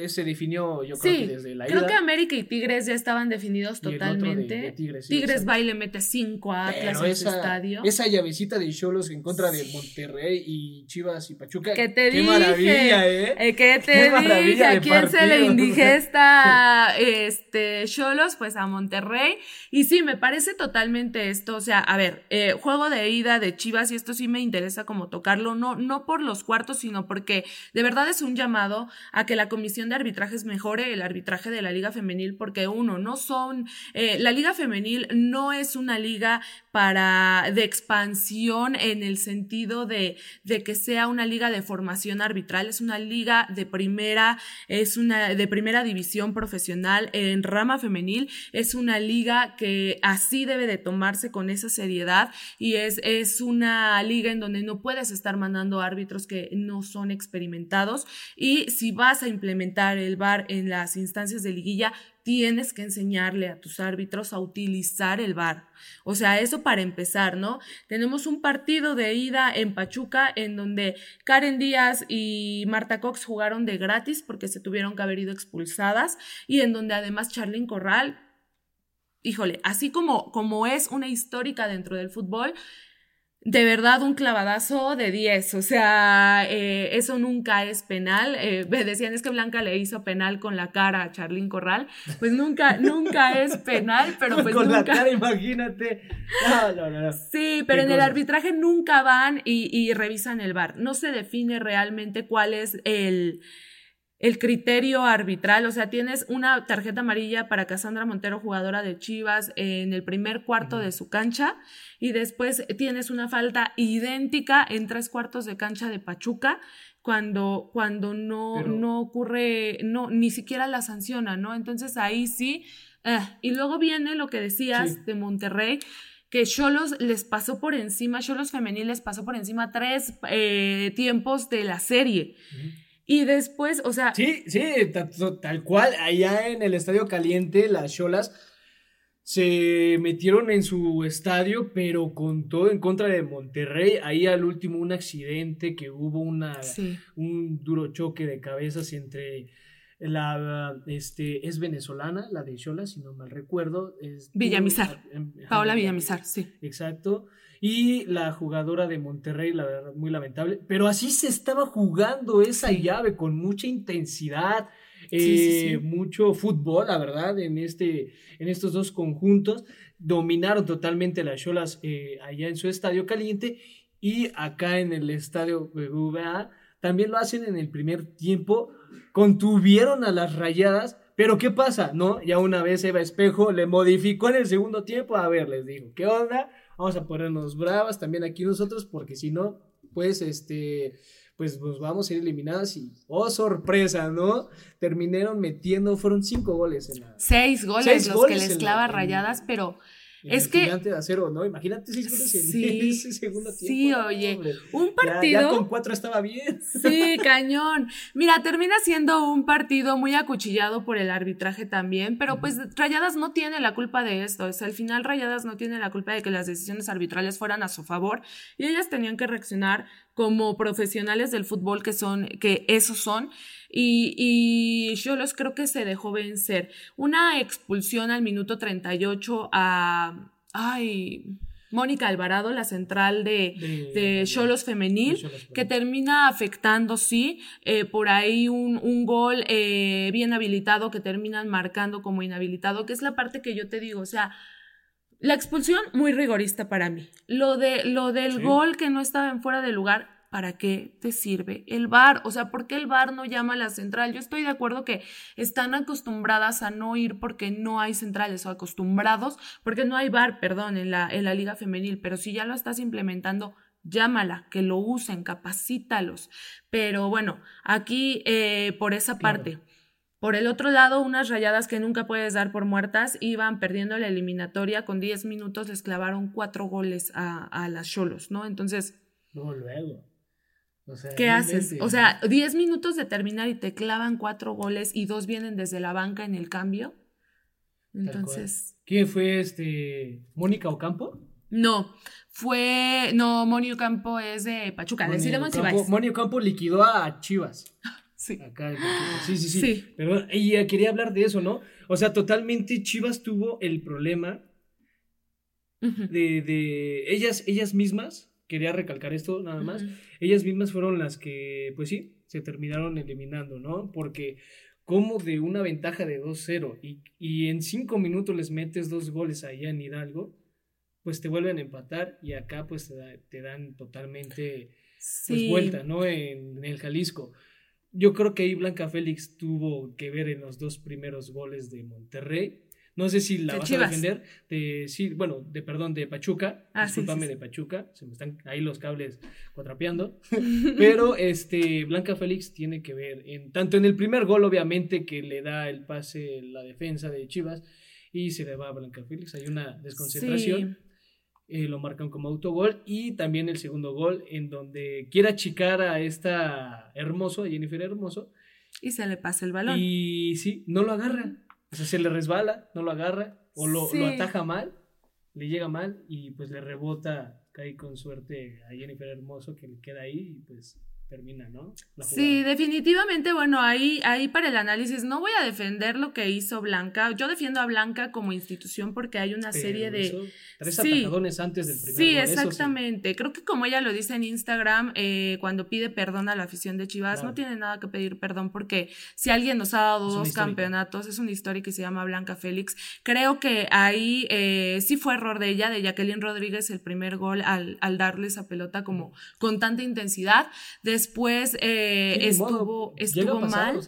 se definió, yo creo que desde la ida. Creo que América y Tigres ya estaban definidos totalmente. Tigres, Tigres va y le mete 5 a Atlas en su estadio. Esa llavecita de Cholos en contra de Monterrey y Chivas y Pachuca. ¿Qué te qué maravilla, ¿eh? eh ¿Qué te dije? ¿A quién se le indigesta <laughs> este Cholos? Pues a Monterrey. Y sí, me parece totalmente esto. O sea, a ver, eh, juego de ida de Chivas, y esto sí me interesa como tocarlo, no, no por los cuartos, sino porque de verdad es un llamado a que la comisión de arbitrajes mejore el arbitraje de la liga femenil porque uno, no son, eh, la liga femenil no es una liga para, de expansión en el sentido de, de que sea una liga de formación arbitral, es una liga de primera, es una de primera división profesional en rama femenil, es una liga que así debe de tomarse con esa seriedad y es, es una liga en donde no puedes estar mandando árbitros que no son experimentados y si vas a implementar el VAR en las instancias de liguilla, tienes que enseñarle a tus árbitros a utilizar el VAR. O sea, eso para empezar, ¿no? Tenemos un partido de ida en Pachuca en donde Karen Díaz y Marta Cox jugaron de gratis porque se tuvieron que haber ido expulsadas y en donde además Charlene Corral híjole, así como, como es una histórica dentro del fútbol, de verdad un clavadazo de 10, o sea, eh, eso nunca es penal. Eh, decían es que Blanca le hizo penal con la cara a Charlín Corral, pues nunca, <laughs> nunca es penal, pero pues con la cara, imagínate. No, no, no. Sí, pero en el arbitraje nunca van y, y revisan el bar. No se define realmente cuál es el el criterio arbitral, o sea, tienes una tarjeta amarilla para Cassandra Montero, jugadora de Chivas, en el primer cuarto de su cancha, y después tienes una falta idéntica en tres cuartos de cancha de Pachuca, cuando, cuando no, no ocurre, no, ni siquiera la sanciona, ¿no? Entonces ahí sí. Eh, y luego viene lo que decías de Monterrey que Cholos les pasó por encima, Cholos femenil les pasó por encima tres eh, tiempos de la serie. Y después, o sea. Sí, sí, tal, cual. Allá en el Estadio Caliente, las Cholas se metieron en su estadio, pero con todo en contra de Monterrey. Ahí al último un accidente que hubo una, un duro choque de cabezas entre la este es venezolana, la de Cholas, si no mal recuerdo. Es, Villamizar. Paola Villamizar, sí. Exacto. Y la jugadora de Monterrey, la verdad, muy lamentable. Pero así se estaba jugando esa llave con mucha intensidad. Eh, mucho fútbol, la verdad, en, este, en estos dos conjuntos. Dominaron totalmente las Cholas eh, allá en su estadio caliente y acá en el estadio VA también lo hacen en el primer tiempo. Contuvieron a las rayadas, pero ¿qué pasa? No, ya una vez Eva Espejo le modificó en el segundo tiempo. A ver, les digo, ¿qué onda? Vamos a ponernos bravas también aquí nosotros, porque si no, pues este, pues nos vamos a ir eliminadas y, oh sorpresa, ¿no? Terminaron metiendo, fueron cinco goles en la... Seis goles los que les clava rayadas, pero es que. Gigante de acero, ¿no? Imagínate seis goles en sí, <laughs> ese segundo tiempo. Sí, oye. Un partido. Ya, con cuatro estaba bien. Sí, <laughs> cañón. Mira, termina siendo un partido muy acuchillado por el arbitraje también, pero pues Rayadas no tiene la culpa de esto. O sea, al final Rayadas no tiene la culpa de que las decisiones arbitrales fueran a su favor y ellas tenían que reaccionar como profesionales del fútbol que son, que esos son. Y, y yo los creo que se dejó vencer. Una expulsión al minuto 38 a... Ay, Mónica Alvarado, la central de Cholos Femenil, que termina afectando, sí, eh, por ahí un, un gol eh, bien habilitado que terminan marcando como inhabilitado, que es la parte que yo te digo, o sea, la expulsión muy rigorista para mí. Lo, de, lo del gol que no estaba en fuera de lugar, ¿para qué te sirve el bar? O sea, ¿por qué el bar no llama a la central? Yo estoy de acuerdo que están acostumbradas a no ir porque no hay centrales o acostumbrados porque no hay bar, perdón, en la, en la liga femenil, pero si ya lo estás implementando, llámala, que lo usen, capacítalos. Pero bueno, aquí eh, por esa parte. Por el otro lado, unas rayadas que nunca puedes dar por muertas iban perdiendo la eliminatoria. Con 10 minutos les clavaron cuatro goles a, a las Cholos, ¿no? Entonces. No, luego. ¿Qué haces? O sea, 10 minutos de terminar y te clavan cuatro goles y dos vienen desde la banca en el cambio. Entonces. ¿Qué fue este? ¿Mónica Ocampo? No, fue. No, Mónica Ocampo es de Pachuca, Mónica Ocampo liquidó a Chivas. <laughs> Sí. Acá, sí, sí, sí. Y quería hablar de eso, ¿no? O sea, totalmente Chivas tuvo el problema de, de ellas, ellas mismas quería recalcar esto nada más, ellas mismas fueron las que, pues sí, se terminaron eliminando, ¿no? Porque como de una ventaja de 2-0 y, y, en cinco minutos les metes dos goles allá en Hidalgo, pues te vuelven a empatar y acá pues te, dan totalmente pues, vuelta, ¿no? En, en, el Jalisco. Yo creo que ahí Blanca Félix tuvo que ver en los dos primeros goles de Monterrey no sé si la vas a defender. De, sí, bueno, de perdón, de Pachuca. Ah, Discúlpame, de Pachuca. Se me están ahí los cables cuatrapeando. <laughs> Pero este, Blanca Félix tiene que ver, en, tanto en el primer gol, obviamente, que le da el pase la defensa de Chivas, y se le va a Blanca Félix. Hay una desconcentración. Eh, lo marcan como autogol. Y también el segundo gol, en donde quiere achicar a esta Hermoso, a Jennifer Hermoso. Y se le pasa el balón. Y sí, no lo agarra. O sea, se le resbala, no lo agarra, o lo, lo ataja mal, le llega mal y pues le rebota, cae con suerte a Jennifer Hermoso que le queda ahí y pues termina, ¿no? sí, definitivamente, bueno, ahí, ahí para el análisis no voy a defender lo que hizo Blanca. Yo defiendo a Blanca como institución porque hay una serie de... tres sí, antes del primer Sí, exactamente. Creo que como ella lo dice en Instagram, eh, cuando pide perdón a la afición de Chivas, no tiene nada que pedir perdón porque si alguien nos ha dado dos campeonatos, es una historia que se llama Blanca Félix. Creo que ahí eh, sí fue error de ella, de Jacqueline Rodríguez, el primer gol al, al darle esa pelota como con tanta intensidad. De después eh, estuvo, estuvo mal.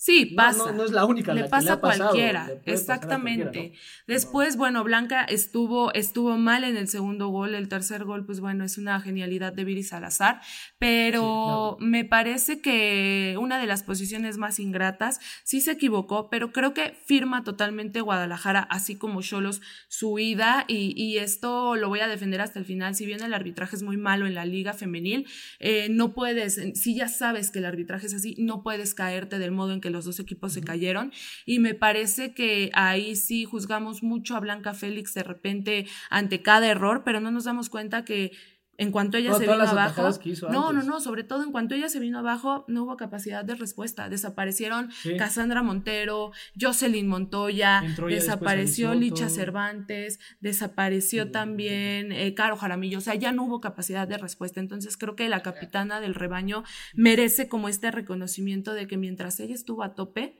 Sí, pasa. No, es la única. Le pasa a cualquiera, exactamente. Después, bueno, Blanca estuvo, estuvo mal en el segundo gol. El tercer gol, pues bueno, es una genialidad de Viri Salazar. Pero me parece que una de las posiciones más ingratas sí se equivocó, pero creo que firma totalmente Guadalajara, así como Cholos, su ida. Y, y, esto lo voy a defender hasta el final. Si bien el arbitraje es muy malo en la liga femenil, eh, no puedes, si ya sabes que el arbitraje es así, no puedes caerte del modo en que los dos equipos se cayeron. Y me parece que ahí sí juzgamos mucho a Blanca Félix de repente ante cada error, pero no nos damos cuenta que en cuanto ella se vino abajo, no, no, no, sobre todo en cuanto ella se vino abajo, no hubo capacidad de respuesta. Desaparecieron Cassandra Montero, Jocelyn Montoya, desapareció Licha Cervantes, desapareció también eh, Caro Jaramillo, o sea, ya no hubo capacidad de respuesta. Entonces creo que la capitana del rebaño merece como este reconocimiento de que mientras ella estuvo a tope,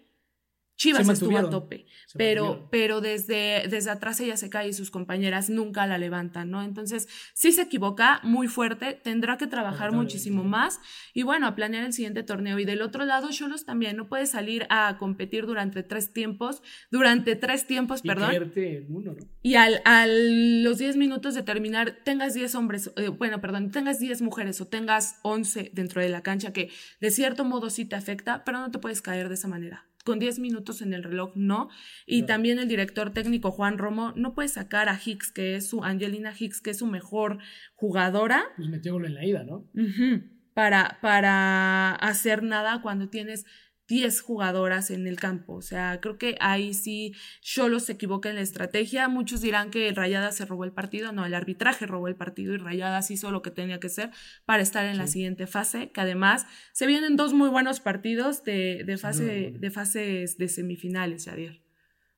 Chivas estuvo a tope, pero, pero desde, desde atrás ella se cae y sus compañeras nunca la levantan, ¿no? Entonces, sí se equivoca muy fuerte, tendrá que trabajar muchísimo más y bueno, a planear el siguiente torneo. Y del otro lado, Cholos también no puede salir a competir durante tres tiempos, durante tres tiempos, perdón. Y al, a los diez minutos de terminar, tengas diez hombres, eh, bueno, perdón, tengas diez mujeres o tengas once dentro de la cancha, que de cierto modo sí te afecta, pero no te puedes caer de esa manera con 10 minutos en el reloj, no. Y también el director técnico Juan Romo no puede sacar a Hicks, que es su, Angelina Hicks, que es su mejor jugadora. Pues metió en la ida, ¿no? para, para hacer nada cuando tienes 10 jugadoras en el campo. O sea, creo que ahí sí Cholos se equivoca en la estrategia. Muchos dirán que Rayadas se robó el partido. No, el arbitraje robó el partido y Rayadas hizo lo que tenía que hacer para estar en la siguiente fase. Que además se vienen dos muy buenos partidos de, de fase, de fases de semifinales, Javier.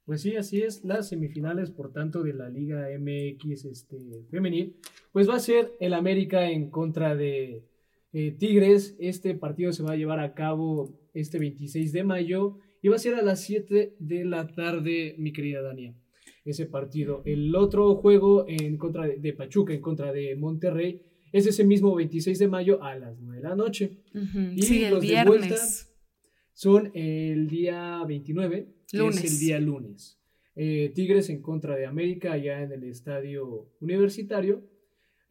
Pues sí, así es. Las semifinales, por tanto, de la Liga MX este, femenil, pues va a ser el América en contra de eh, Tigres. Este partido se va a llevar a cabo este 26 de mayo y va a ser a las 7 de la tarde, mi querida Dania. Ese partido. El otro juego en contra de, Pachuca, en contra de Monterrey, es ese mismo 26 de mayo a las 9 de la noche. Y los de vuelta son el día 29, que es el día lunes. Eh, Tigres en contra de América, allá en el estadio universitario.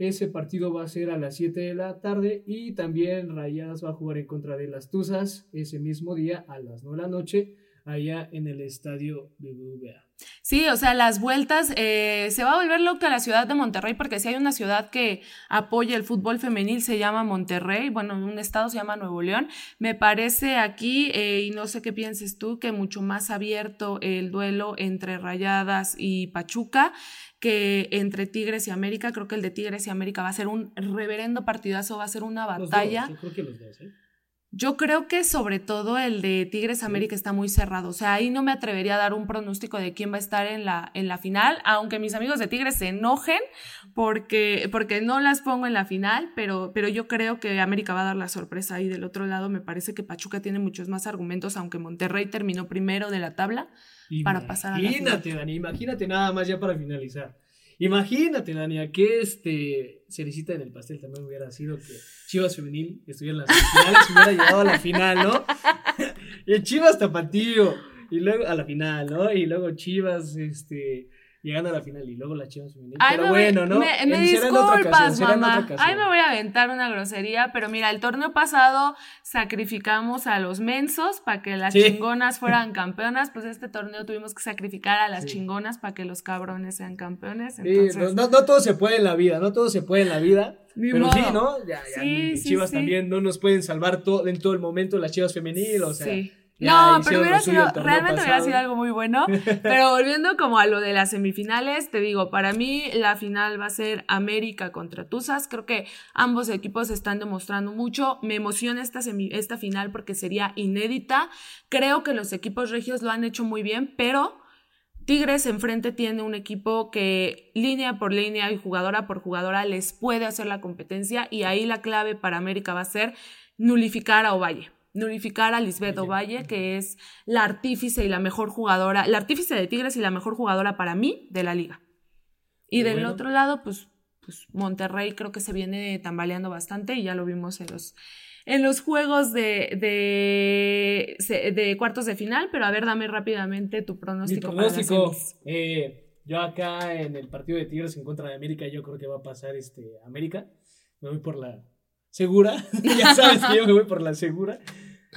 Ese partido va a ser a las 7 de la tarde y también Rayadas va a jugar en contra de las Tuzas ese mismo día a las 9 de la noche allá en el estadio BBVA. Sí, o sea, las vueltas, eh, se va a volver loca la ciudad de Monterrey porque si hay una ciudad que apoya el fútbol femenil se llama Monterrey, bueno, un estado se llama Nuevo León. Me parece aquí, eh, y no sé qué pienses tú, que mucho más abierto el duelo entre Rayadas y Pachuca que entre Tigres y América. Creo que el de Tigres y América va a ser un reverendo partidazo, va a ser una batalla. creo que los dos, ¿eh? Yo creo que sobre todo el de Tigres América está muy cerrado. O sea, ahí no me atrevería a dar un pronóstico de quién va a estar en la, en la final, aunque mis amigos de Tigres se enojen porque, porque no las pongo en la final, pero, pero yo creo que América va a dar la sorpresa ahí del otro lado. Me parece que Pachuca tiene muchos más argumentos, aunque Monterrey terminó primero de la tabla para pasar a la final. Imagínate, Dani, imagínate nada más ya para finalizar. Imagínate, Dania, que este cerecita en el pastel también hubiera sido que Chivas Femenil estuviera en las finales hubiera llegado a la final, ¿no? <laughs> y Chivas Tapatío, y luego a la final, ¿no? Y luego Chivas, este, llegando a la final y luego la Chivas femenil. pero bueno, ¿no? Me, me disculpas, mamá. Ay, me voy a aventar una grosería, pero mira, el torneo pasado sacrificamos a los mensos para que las chingonas fueran <laughs> campeonas, pues este torneo tuvimos que sacrificar a las chingonas para que los cabrones sean campeones. Entonces... no, no, todo se puede en la vida, no todo se puede en la vida. pero sí, ¿no? Ya, ya, Chivas también no nos pueden salvar todo, en todo el momento las Chivas femenil, o sea no, pero hubiera sido, realmente hubiera sido algo muy bueno. pero volviendo como a lo de las semifinales, te digo, para mí la final va a ser América contra Tuzas. Creo que ambos equipos están demostrando mucho. Me emociona esta, esta final porque sería inédita. Creo que los equipos regios lo han hecho muy bien, pero Tigres enfrente tiene un equipo que línea por línea y jugadora por jugadora les puede hacer la competencia y ahí la clave para América va a ser nulificar a Ovalle nullificar a Lisbeth Ovalle, que es la artífice y la mejor jugadora, la artífice de Tigres y la mejor jugadora para mí de la liga. Y del otro lado, pues, pues Monterrey creo que se viene tambaleando bastante y ya lo vimos en los, en los juegos de, de, de cuartos de final, pero a ver, dame rápidamente tu pronóstico. Mi pronóstico, eh, yo acá en el partido de Tigres en contra de América, yo creo que va a pasar este América. Me voy por la, segura. <laughs> ya sabes que yo me voy por la segura.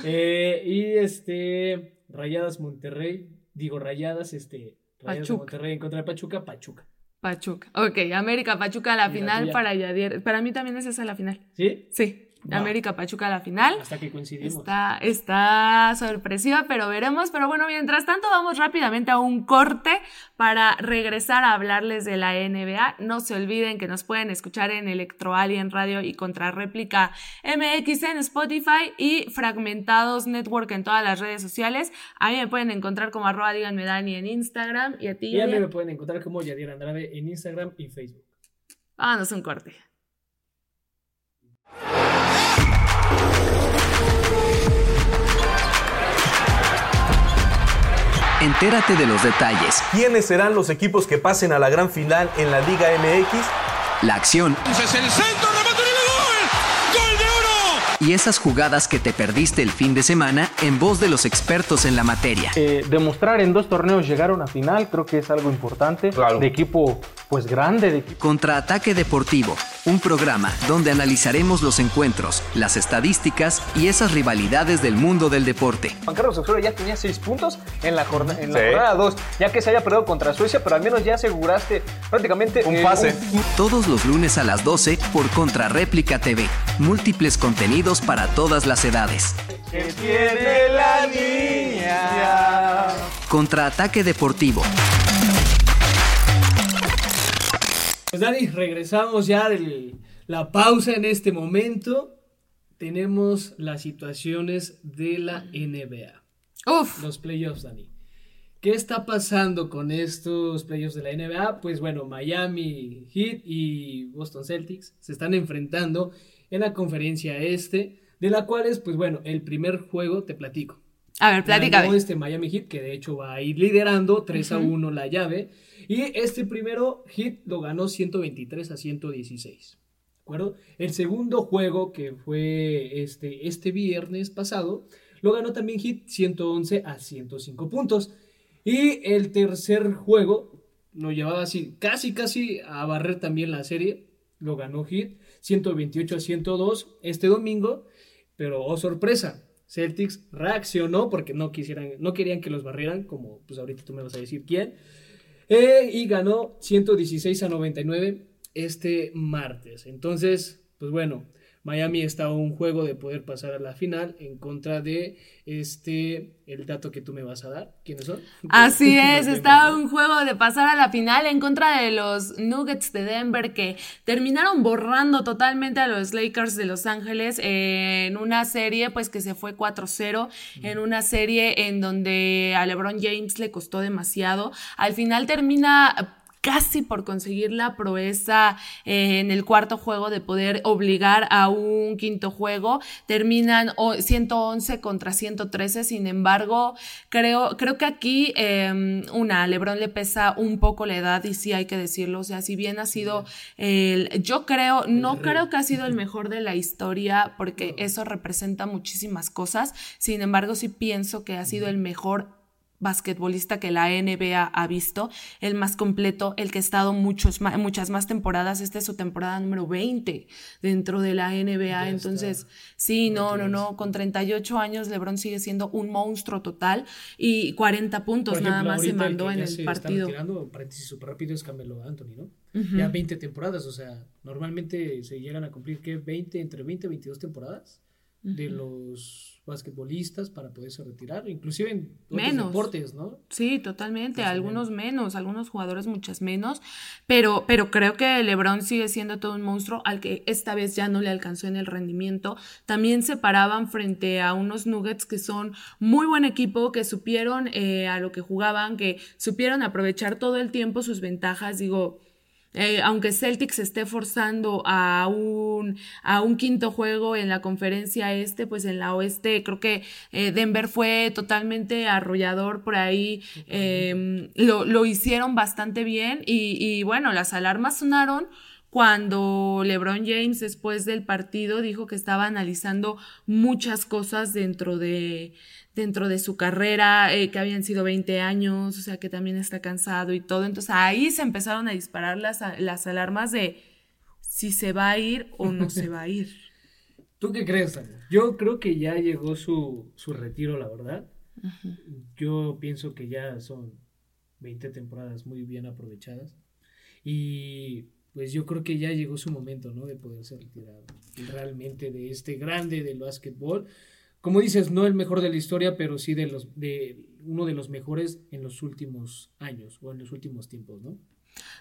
Eh, y este, Rayadas Monterrey, digo Rayadas, este, Rayadas Monterrey en contra de Pachuca, Pachuca. Pachuca. Ok, América, Pachuca, la final para Yadier. Para mí también es esa la final. ¿Sí? Sí. América Pachuca a la final. Hasta que coincidimos. Está, está sorpresiva, pero veremos. Pero bueno, mientras tanto, vamos rápidamente a un corte para regresar a hablarles de la NBA. No se olviden que nos pueden escuchar en Electro Alien Radio y Contrarréplica MX en Spotify y Fragmentados Network en todas las redes sociales. A mí me pueden encontrar como arroba díganme Dani en Instagram y a ti. Y a mí me pueden encontrar como Yadier Andrade en Instagram y Facebook. Vámonos un corte. Entérate de los detalles. ¿Quiénes serán los equipos que pasen a la gran final en la Liga MX? La acción. Es el centro, ¡Gol de oro! Y esas jugadas que te perdiste el fin de semana en voz de los expertos en la materia. Eh, demostrar en dos torneos llegar a una final creo que es algo importante. De equipo pues grande. Contraataque Deportivo, un programa donde analizaremos los encuentros, las estadísticas y esas rivalidades del mundo del deporte. Juan Carlos Osorio ya tenía seis puntos en la, jornada 2, ya que se haya perdido contra Suecia, pero al menos ya aseguraste prácticamente un pase. Todos los lunes a las 12 por Contrarréplica TV. Múltiples contenidos para todas las edades. Que tiene la niña. Contraataque Deportivo. Pues Dani, regresamos ya de la pausa en este momento. Tenemos las situaciones de la NBA. Uf. Los playoffs, Dani. ¿Qué está pasando con estos playoffs de la NBA? Pues bueno, Miami Heat y Boston Celtics se están enfrentando en la conferencia este, de la cual es, pues bueno, el primer juego, te platico. A ver, platícame. este Miami Heat, que de hecho va a ir liderando 3 a 1 la llave. Y este primero hit lo ganó 123 a 116. ¿De acuerdo? El segundo juego, que fue este, este viernes pasado, lo ganó también Hit 111 a 105 puntos. Y el tercer juego lo llevaba así, casi, casi a barrer también la serie. Lo ganó Hit 128 a 102 este domingo. Pero, oh sorpresa, Celtics reaccionó porque no, quisieran, no querían que los barrieran, como pues ahorita tú me vas a decir quién. Eh, y ganó 116 a 99 este martes. Entonces, pues bueno, Miami está a un juego de poder pasar a la final en contra de este, el dato que tú me vas a dar. ¿Quiénes son? <laughs> Así <laughs> es, está a un juego de pasar a la final en contra de los Nuggets de Denver que terminaron borrando totalmente a los Lakers de Los Ángeles en una serie pues que se fue 4-0, en una serie en donde a LeBron James le costó demasiado. Al final termina casi por conseguir la proeza eh, en el cuarto juego de poder obligar a un quinto juego. Terminan 111 contra 113, sin embargo, creo, creo que aquí em, una, a Lebron le pesa un poco la edad y sí hay que decirlo, o sea, si bien ha sido el, yo creo, no creo que ha sido el mejor de la historia porque eso representa muchísimas cosas, sin embargo sí pienso que ha sido el mejor basquetbolista que la NBA ha visto, el más completo, el que ha estado muchos, muchas más temporadas. Esta es su temporada número 20 dentro de la NBA. Entonces, sí, no, no, no, con 38 años LeBron sigue siendo un monstruo total y 40 puntos nada más se mandó en el partido. Tirando, paréntesis súper rápido es Camelo Anthony, ¿no? Ya 20 temporadas, o sea, normalmente se llegan a cumplir que 20, entre 20 y 22 temporadas de los basquetbolistas para poderse retirar, inclusive en menos. deportes, ¿no? Sí, totalmente, algunos menos. algunos jugadores muchas menos, pero, pero creo que LeBron sigue siendo todo un monstruo al que esta vez ya no le alcanzó en el rendimiento. También se paraban frente a unos Nuggets que son muy buen equipo, que supieron eh, a lo que jugaban, que supieron aprovechar todo el tiempo sus ventajas, digo, eh, aunque Celtics esté forzando a un, a un quinto juego en la conferencia este, pues en la oeste creo que eh, Denver fue totalmente arrollador por ahí, em, lo, lo, hicieron bastante bien y, y bueno, las alarmas sonaron cuando LeBron James después del partido dijo que estaba analizando muchas cosas dentro de, dentro de su carrera, eh, que habían sido 20 años, o sea, que también está cansado y todo. Entonces ahí se empezaron a disparar las, las alarmas de si se va a ir o no se va a ir. <laughs> ¿Tú qué crees, Yo creo que ya llegó su, su retiro, la verdad. Yo pienso que ya son 20 temporadas muy bien aprovechadas. Y pues yo creo que ya llegó su momento, ¿no? De poder ser retirado realmente de este grande del básquetbol como dices, no el mejor de la historia, pero sí de los de uno de los mejores en los últimos años o en los últimos tiempos, ¿no?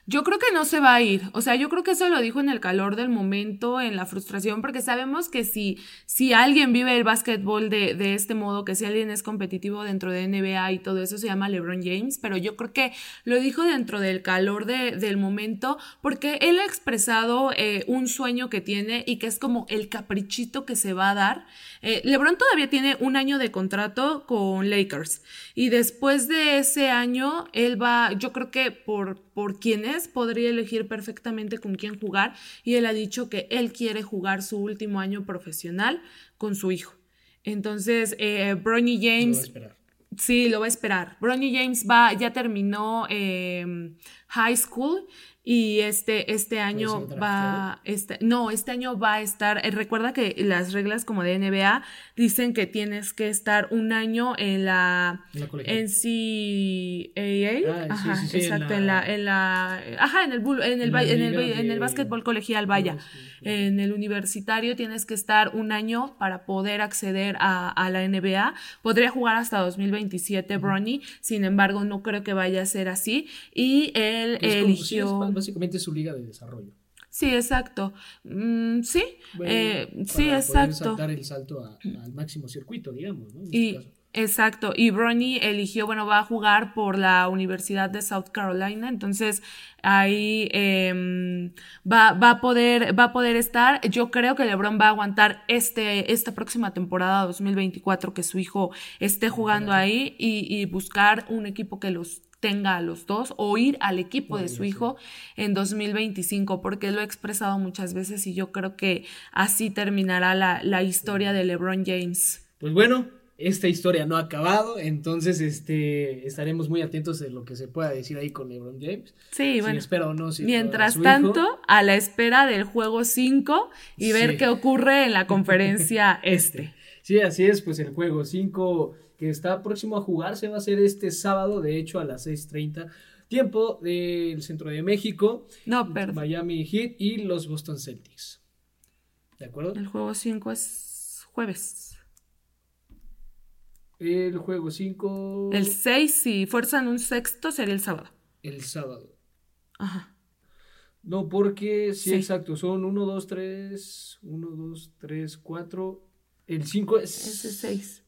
Yo creo que no se va a ir. O sea, yo creo que eso lo dijo en el calor del momento, en la frustración, porque sabemos que si, si alguien vive el básquetbol de, de este modo, que si alguien es competitivo dentro de NBA y todo eso, se llama LeBron James, pero yo creo que lo dijo dentro del calor de, del momento, porque él ha expresado eh, un sueño que tiene y que es como el caprichito que se va a dar. Eh, LeBron todavía tiene un año de contrato con Lakers y después de ese año, él va, yo creo que por, por quién es, podría elegir perfectamente con quién jugar y él ha dicho que él quiere jugar su último año profesional con su hijo. Entonces, eh, Bronny James... Sí, lo va a esperar. Bronny James va, ya terminó em, high school y este, este año va, este, no, este año va a estar, eh, recuerda que las reglas como de NBA dicen que tienes que estar un año en la, NCAA, ah, ajá, exacto, en la, en la, ajá, en el, en el, en el, en el, básquetbol colegial, vaya, en el universitario tienes que estar un año para poder acceder a, a la NBA, podría jugar hasta 2027 Bronny, sin embargo no creo que vaya a ser así, y él eligió básicamente su liga de desarrollo. Sí, exacto. Mm, sí, eh, sí, exacto. saltar el salto al máximo circuito, digamos, ¿no? y, este Exacto, y Bronny eligió, bueno, va a jugar por la Universidad de South Carolina, entonces ahí em, va, va, a poder, va a poder estar. Yo creo que LeBron va a aguantar este, esta próxima temporada 2024 que su hijo esté jugando ahí y, y buscar un equipo que los tenga a los dos o ir al equipo de su hijo en 2025, porque lo he expresado muchas veces y yo creo que así terminará la, la historia de LeBron James. Pues bueno, esta historia no ha acabado, entonces este, estaremos muy atentos de lo que se pueda decir ahí con LeBron James. Sí, bueno. espera o no, mientras tanto, a la espera del juego 5 y ver qué ocurre en la <laughs> conferencia este. Sí, así es, pues el juego 5 que está próximo a jugarse va a ser este sábado, de hecho a las 6.30 tiempo del centro de México. No, perdón. Miami Heat y los Boston Celtics. ¿De acuerdo? El juego 5 es jueves. El juego 5. El 6, si fuerzan un sexto, sería el sábado. El sábado. Ajá. No, porque sí, exacto, son 1, 2, 3, 1, 2, 3, 4. El 5 es. Ese 6.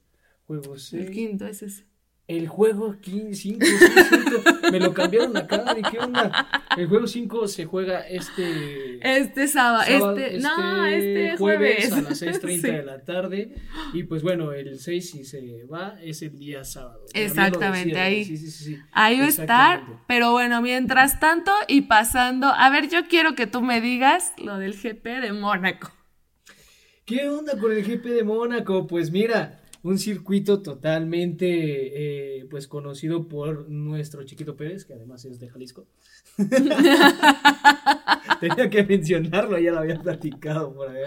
Juego 6. El quinto es ese. El juego 5, <laughs> me lo cambiaron acá, ¿de qué onda? El juego 5 se juega este... Este sábado, este, no, este, este jueves. a las 6.30 <laughs> de la tarde. Y pues bueno, el 6 si se va es el día sábado. Exactamente, ahí. Sí, sí, sí, ahí va a estar, pero bueno, mientras tanto y pasando, a ver, yo quiero que tú me digas lo del GP de Mónaco. ¿Qué onda con el GP de Mónaco? Pues mira, un circuito totalmente eh, pues conocido por nuestro Chiquito Pérez, que además es de Jalisco. <laughs> Tenía que mencionarlo, ya lo había platicado por ahí.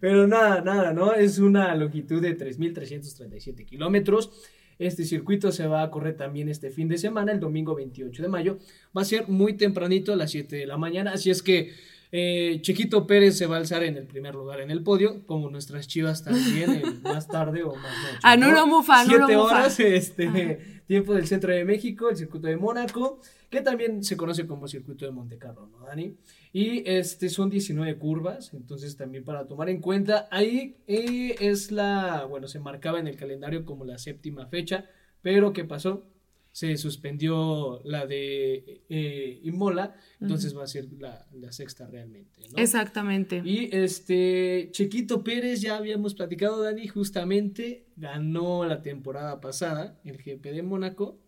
Pero nada, nada, ¿no? Es una longitud de 3.337 kilómetros. Este circuito se va a correr también este fin de semana, el domingo 28 de mayo. Va a ser muy tempranito a las 7 de la mañana, así es que eh, Chiquito Pérez se va a alzar en el primer lugar en el podio, como nuestras chivas también, <laughs> más tarde o más noche. Ah, no, no, mufa, Siete horas, este, tiempo del centro de México, el circuito de Mónaco, que también se conoce como circuito de Montecarlo, ¿no, Dani? Y este son 19 curvas, entonces también para tomar en cuenta, ahí eh, es la, bueno, se marcaba en el calendario como la séptima fecha, pero ¿qué pasó? Se suspendió la de eh, Imola, entonces va a ser la, sexta realmente. ¿no? Exactamente. Y este Chequito Pérez, ya habíamos platicado, Dani, justamente ganó la temporada pasada el GP de Mónaco,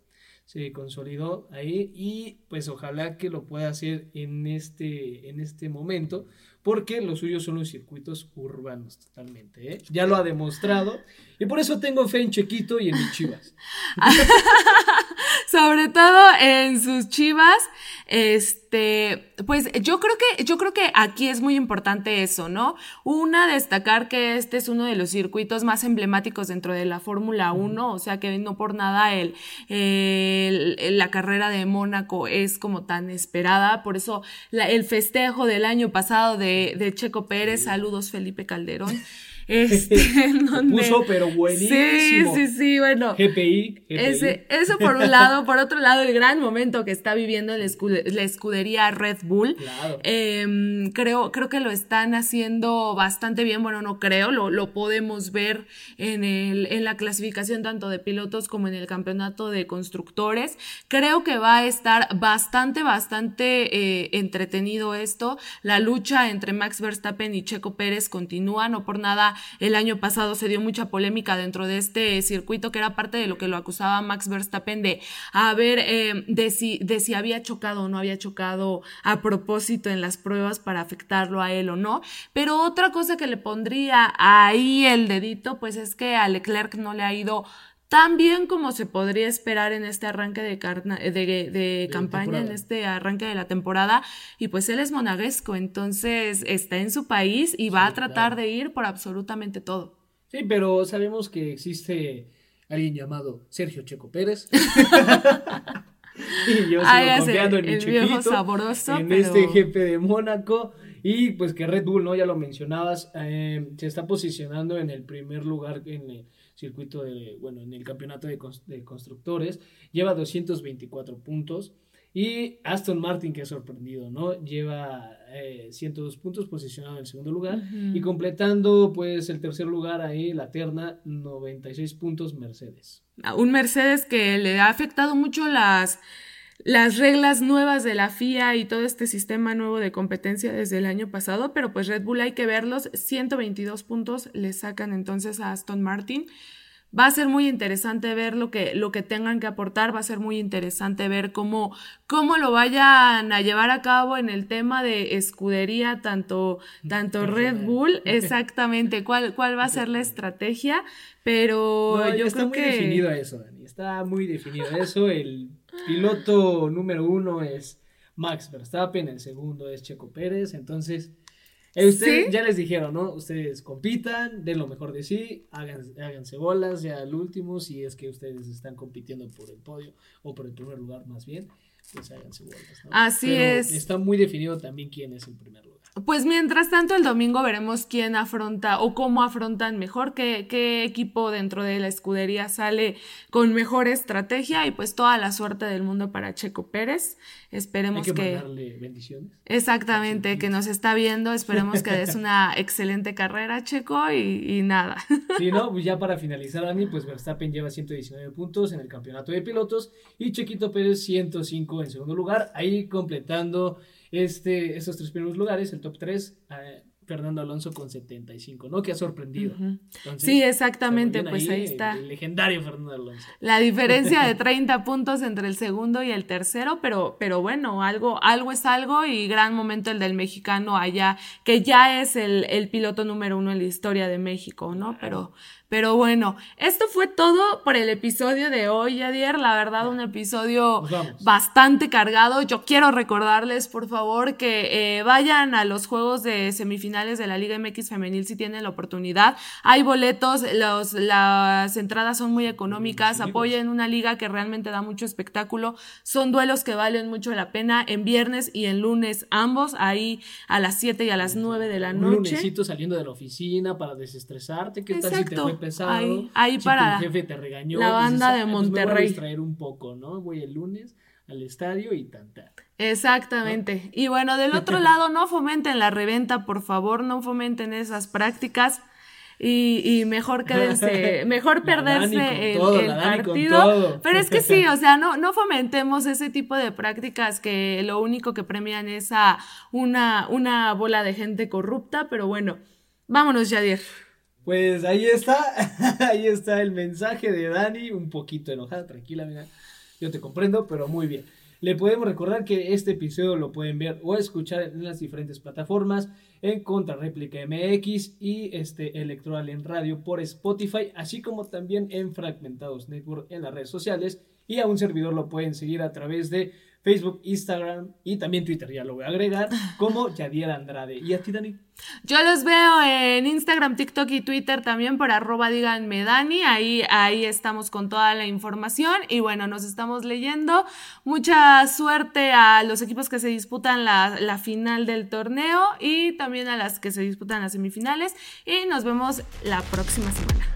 se consolidó ahí y pues ojalá que lo pueda hacer en este, en este momento, porque los suyos son los circuitos urbanos totalmente. ¿eh? Ya lo ha demostrado y por eso tengo fe en Chequito y en mis chivas. <laughs> sobre todo en sus chivas, este, pues yo creo que, yo creo que aquí es muy importante eso, ¿no? Una, destacar que este es uno de los circuitos más emblemáticos dentro de la Fórmula 1, o sea que no por nada el, la carrera de Mónaco es como tan esperada, por eso el festejo del año pasado de, de Checo Pérez, saludos Felipe Calderón. <laughs> Este, <laughs> puso, pero buenísimo. Sí, sí, sí, bueno. GPI. Ese, eso por un lado. Por otro lado, el gran momento que está viviendo la, escudería Red Bull. Em, creo, creo que lo están haciendo bastante bien. Bueno, no creo, lo, lo podemos ver en, el, en la clasificación tanto de pilotos como en el campeonato de constructores. Creo que va a estar bastante, bastante eh, entretenido esto. La lucha entre Max Verstappen y Checo Pérez continúa, no por nada el año pasado se dio mucha polémica dentro de este circuito, que era parte de lo que lo acusaba Max Verstappen de a ver eh, de, si, de si había chocado o no había chocado a propósito en las pruebas para afectarlo a él o no. Pero otra cosa que le pondría ahí el dedito, pues es que a Leclerc no le ha ido tan bien como se podría esperar en este arranque de, de, campaña, en este arranque de la temporada. Y pues él es monaguesco, entonces está en su país y va a tratar de ir por absolutamente todo. Sí, pero sabemos que existe alguien llamado Sergio Checo Pérez. <laughs> <laughs> y yo sigo confiando en mi chiquito, saboroso, en este jefe de Mónaco. Y pues que Red Bull, ¿no? Ya lo mencionabas, eh, se está posicionando en el primer lugar en el circuito de, bueno, en el campeonato de, constructores. Lleva 224 puntos. Y Aston Martin, que ha sorprendido, ¿no? Lleva 102 eh, puntos, posicionado en el segundo lugar. Y completando, pues, el tercer lugar ahí, la terna, 96 puntos, Mercedes. Un Mercedes que le ha afectado mucho las las reglas nuevas de la FIA y todo este sistema nuevo de competencia desde el año pasado, pero pues Red Bull hay que verlos, 122 puntos le sacan entonces a Aston Martin. Va a ser muy interesante ver lo que, lo que tengan que aportar, va a ser muy interesante ver cómo, cómo lo vayan a llevar a cabo en el tema de escudería, tanto, tanto Red Bull, exactamente, cuál, cuál va a ser la estrategia, pero yo está muy definido eso, Dani, está muy definido eso, el piloto número uno es Max Verstappen, el segundo es Checo Pérez, entonces eh, ustedes ya les dijeron, ¿no? Ustedes compitan, den lo mejor de sí, háganse bolas ya al último, si es que ustedes están compitiendo por el podio o por el primer lugar más bien, pues háganse bolas, ¿no? Así es. Está muy definido también quién es el primer lugar. Pues mientras tanto, el domingo veremos quién afronta o cómo afrontan mejor, qué, qué, equipo dentro de la escudería sale con mejor estrategia y pues toda la suerte del mundo para Checo Pérez. Esperemos Hay que... Mandarle bendiciones. Exactamente, que nos está viendo. Esperemos que des una <laughs> excelente carrera, Checo, y, nada. Sí, no, pues ya para finalizar, Dani, pues Verstappen lleva 119 puntos en el campeonato de pilotos y Chequito Pérez 105 en segundo lugar, ahí completando este, esos tres primeros lugares, el top 3, eh, Fernando Alonso con 75, ¿no? Que ha sorprendido. sí, exactamente, pues ahí, está. El, legendario Fernando Alonso. La diferencia de <laughs> 30 puntos entre el segundo y el tercero, pero, pero bueno, algo, algo es algo y gran momento el del mexicano allá, que ya es el, el piloto número uno en la historia de México, ¿no? Pero pero bueno, esto fue todo por el episodio de hoy, Yadier. La verdad, un episodio bastante cargado. Yo quiero recordarles, por favor, que eh, vayan a los juegos de semifinales de la Liga MX Femenil si tienen la oportunidad. Hay boletos, los, las entradas son muy económicas. Apoyen una liga que realmente da mucho espectáculo. Son duelos que valen mucho la pena en viernes y en lunes, ambos, ahí a las 7 y a las 9 de la noche. Un lunesito saliendo de la oficina para desestresarte. ¿Qué tal si te pesado. Ahí, para. jefe te regañó. La banda de Monterrey. Pues me voy a distraer un poco, ¿no? Voy el lunes al estadio y tanta. Exactamente. Y bueno, del otro lado, no fomenten la reventa, por favor, no fomenten esas prácticas. Y, y, mejor quédense, mejor perderse el, partido. Pero es que sí, o sea, no, no fomentemos ese tipo de prácticas que lo único que premian es a una, una bola de gente corrupta. Pero bueno, vámonos, Javier. Pues ahí está, <laughs> ahí está el mensaje de Dani, un poquito enojada, tranquila, mira, yo te comprendo, pero muy bien. Le podemos recordar que este episodio lo pueden ver o escuchar en las diferentes plataformas, en Contrarréplica MX y este Electoral en radio por Spotify, así como también en Fragmentados Network en las redes sociales. Y a un servidor lo pueden seguir a través de Facebook, Instagram y también Twitter, ya lo voy a agregar, <laughs> como Yadier Andrade. ¿Y a ti, Dani? Yo los veo en Instagram, TikTok y Twitter también por arroba díganme Dani. Ahí, ahí estamos con toda la información y bueno, nos estamos leyendo. Mucha suerte a los equipos que se disputan la, la final del torneo y también a las que se disputan las semifinales. Y nos vemos la próxima semana.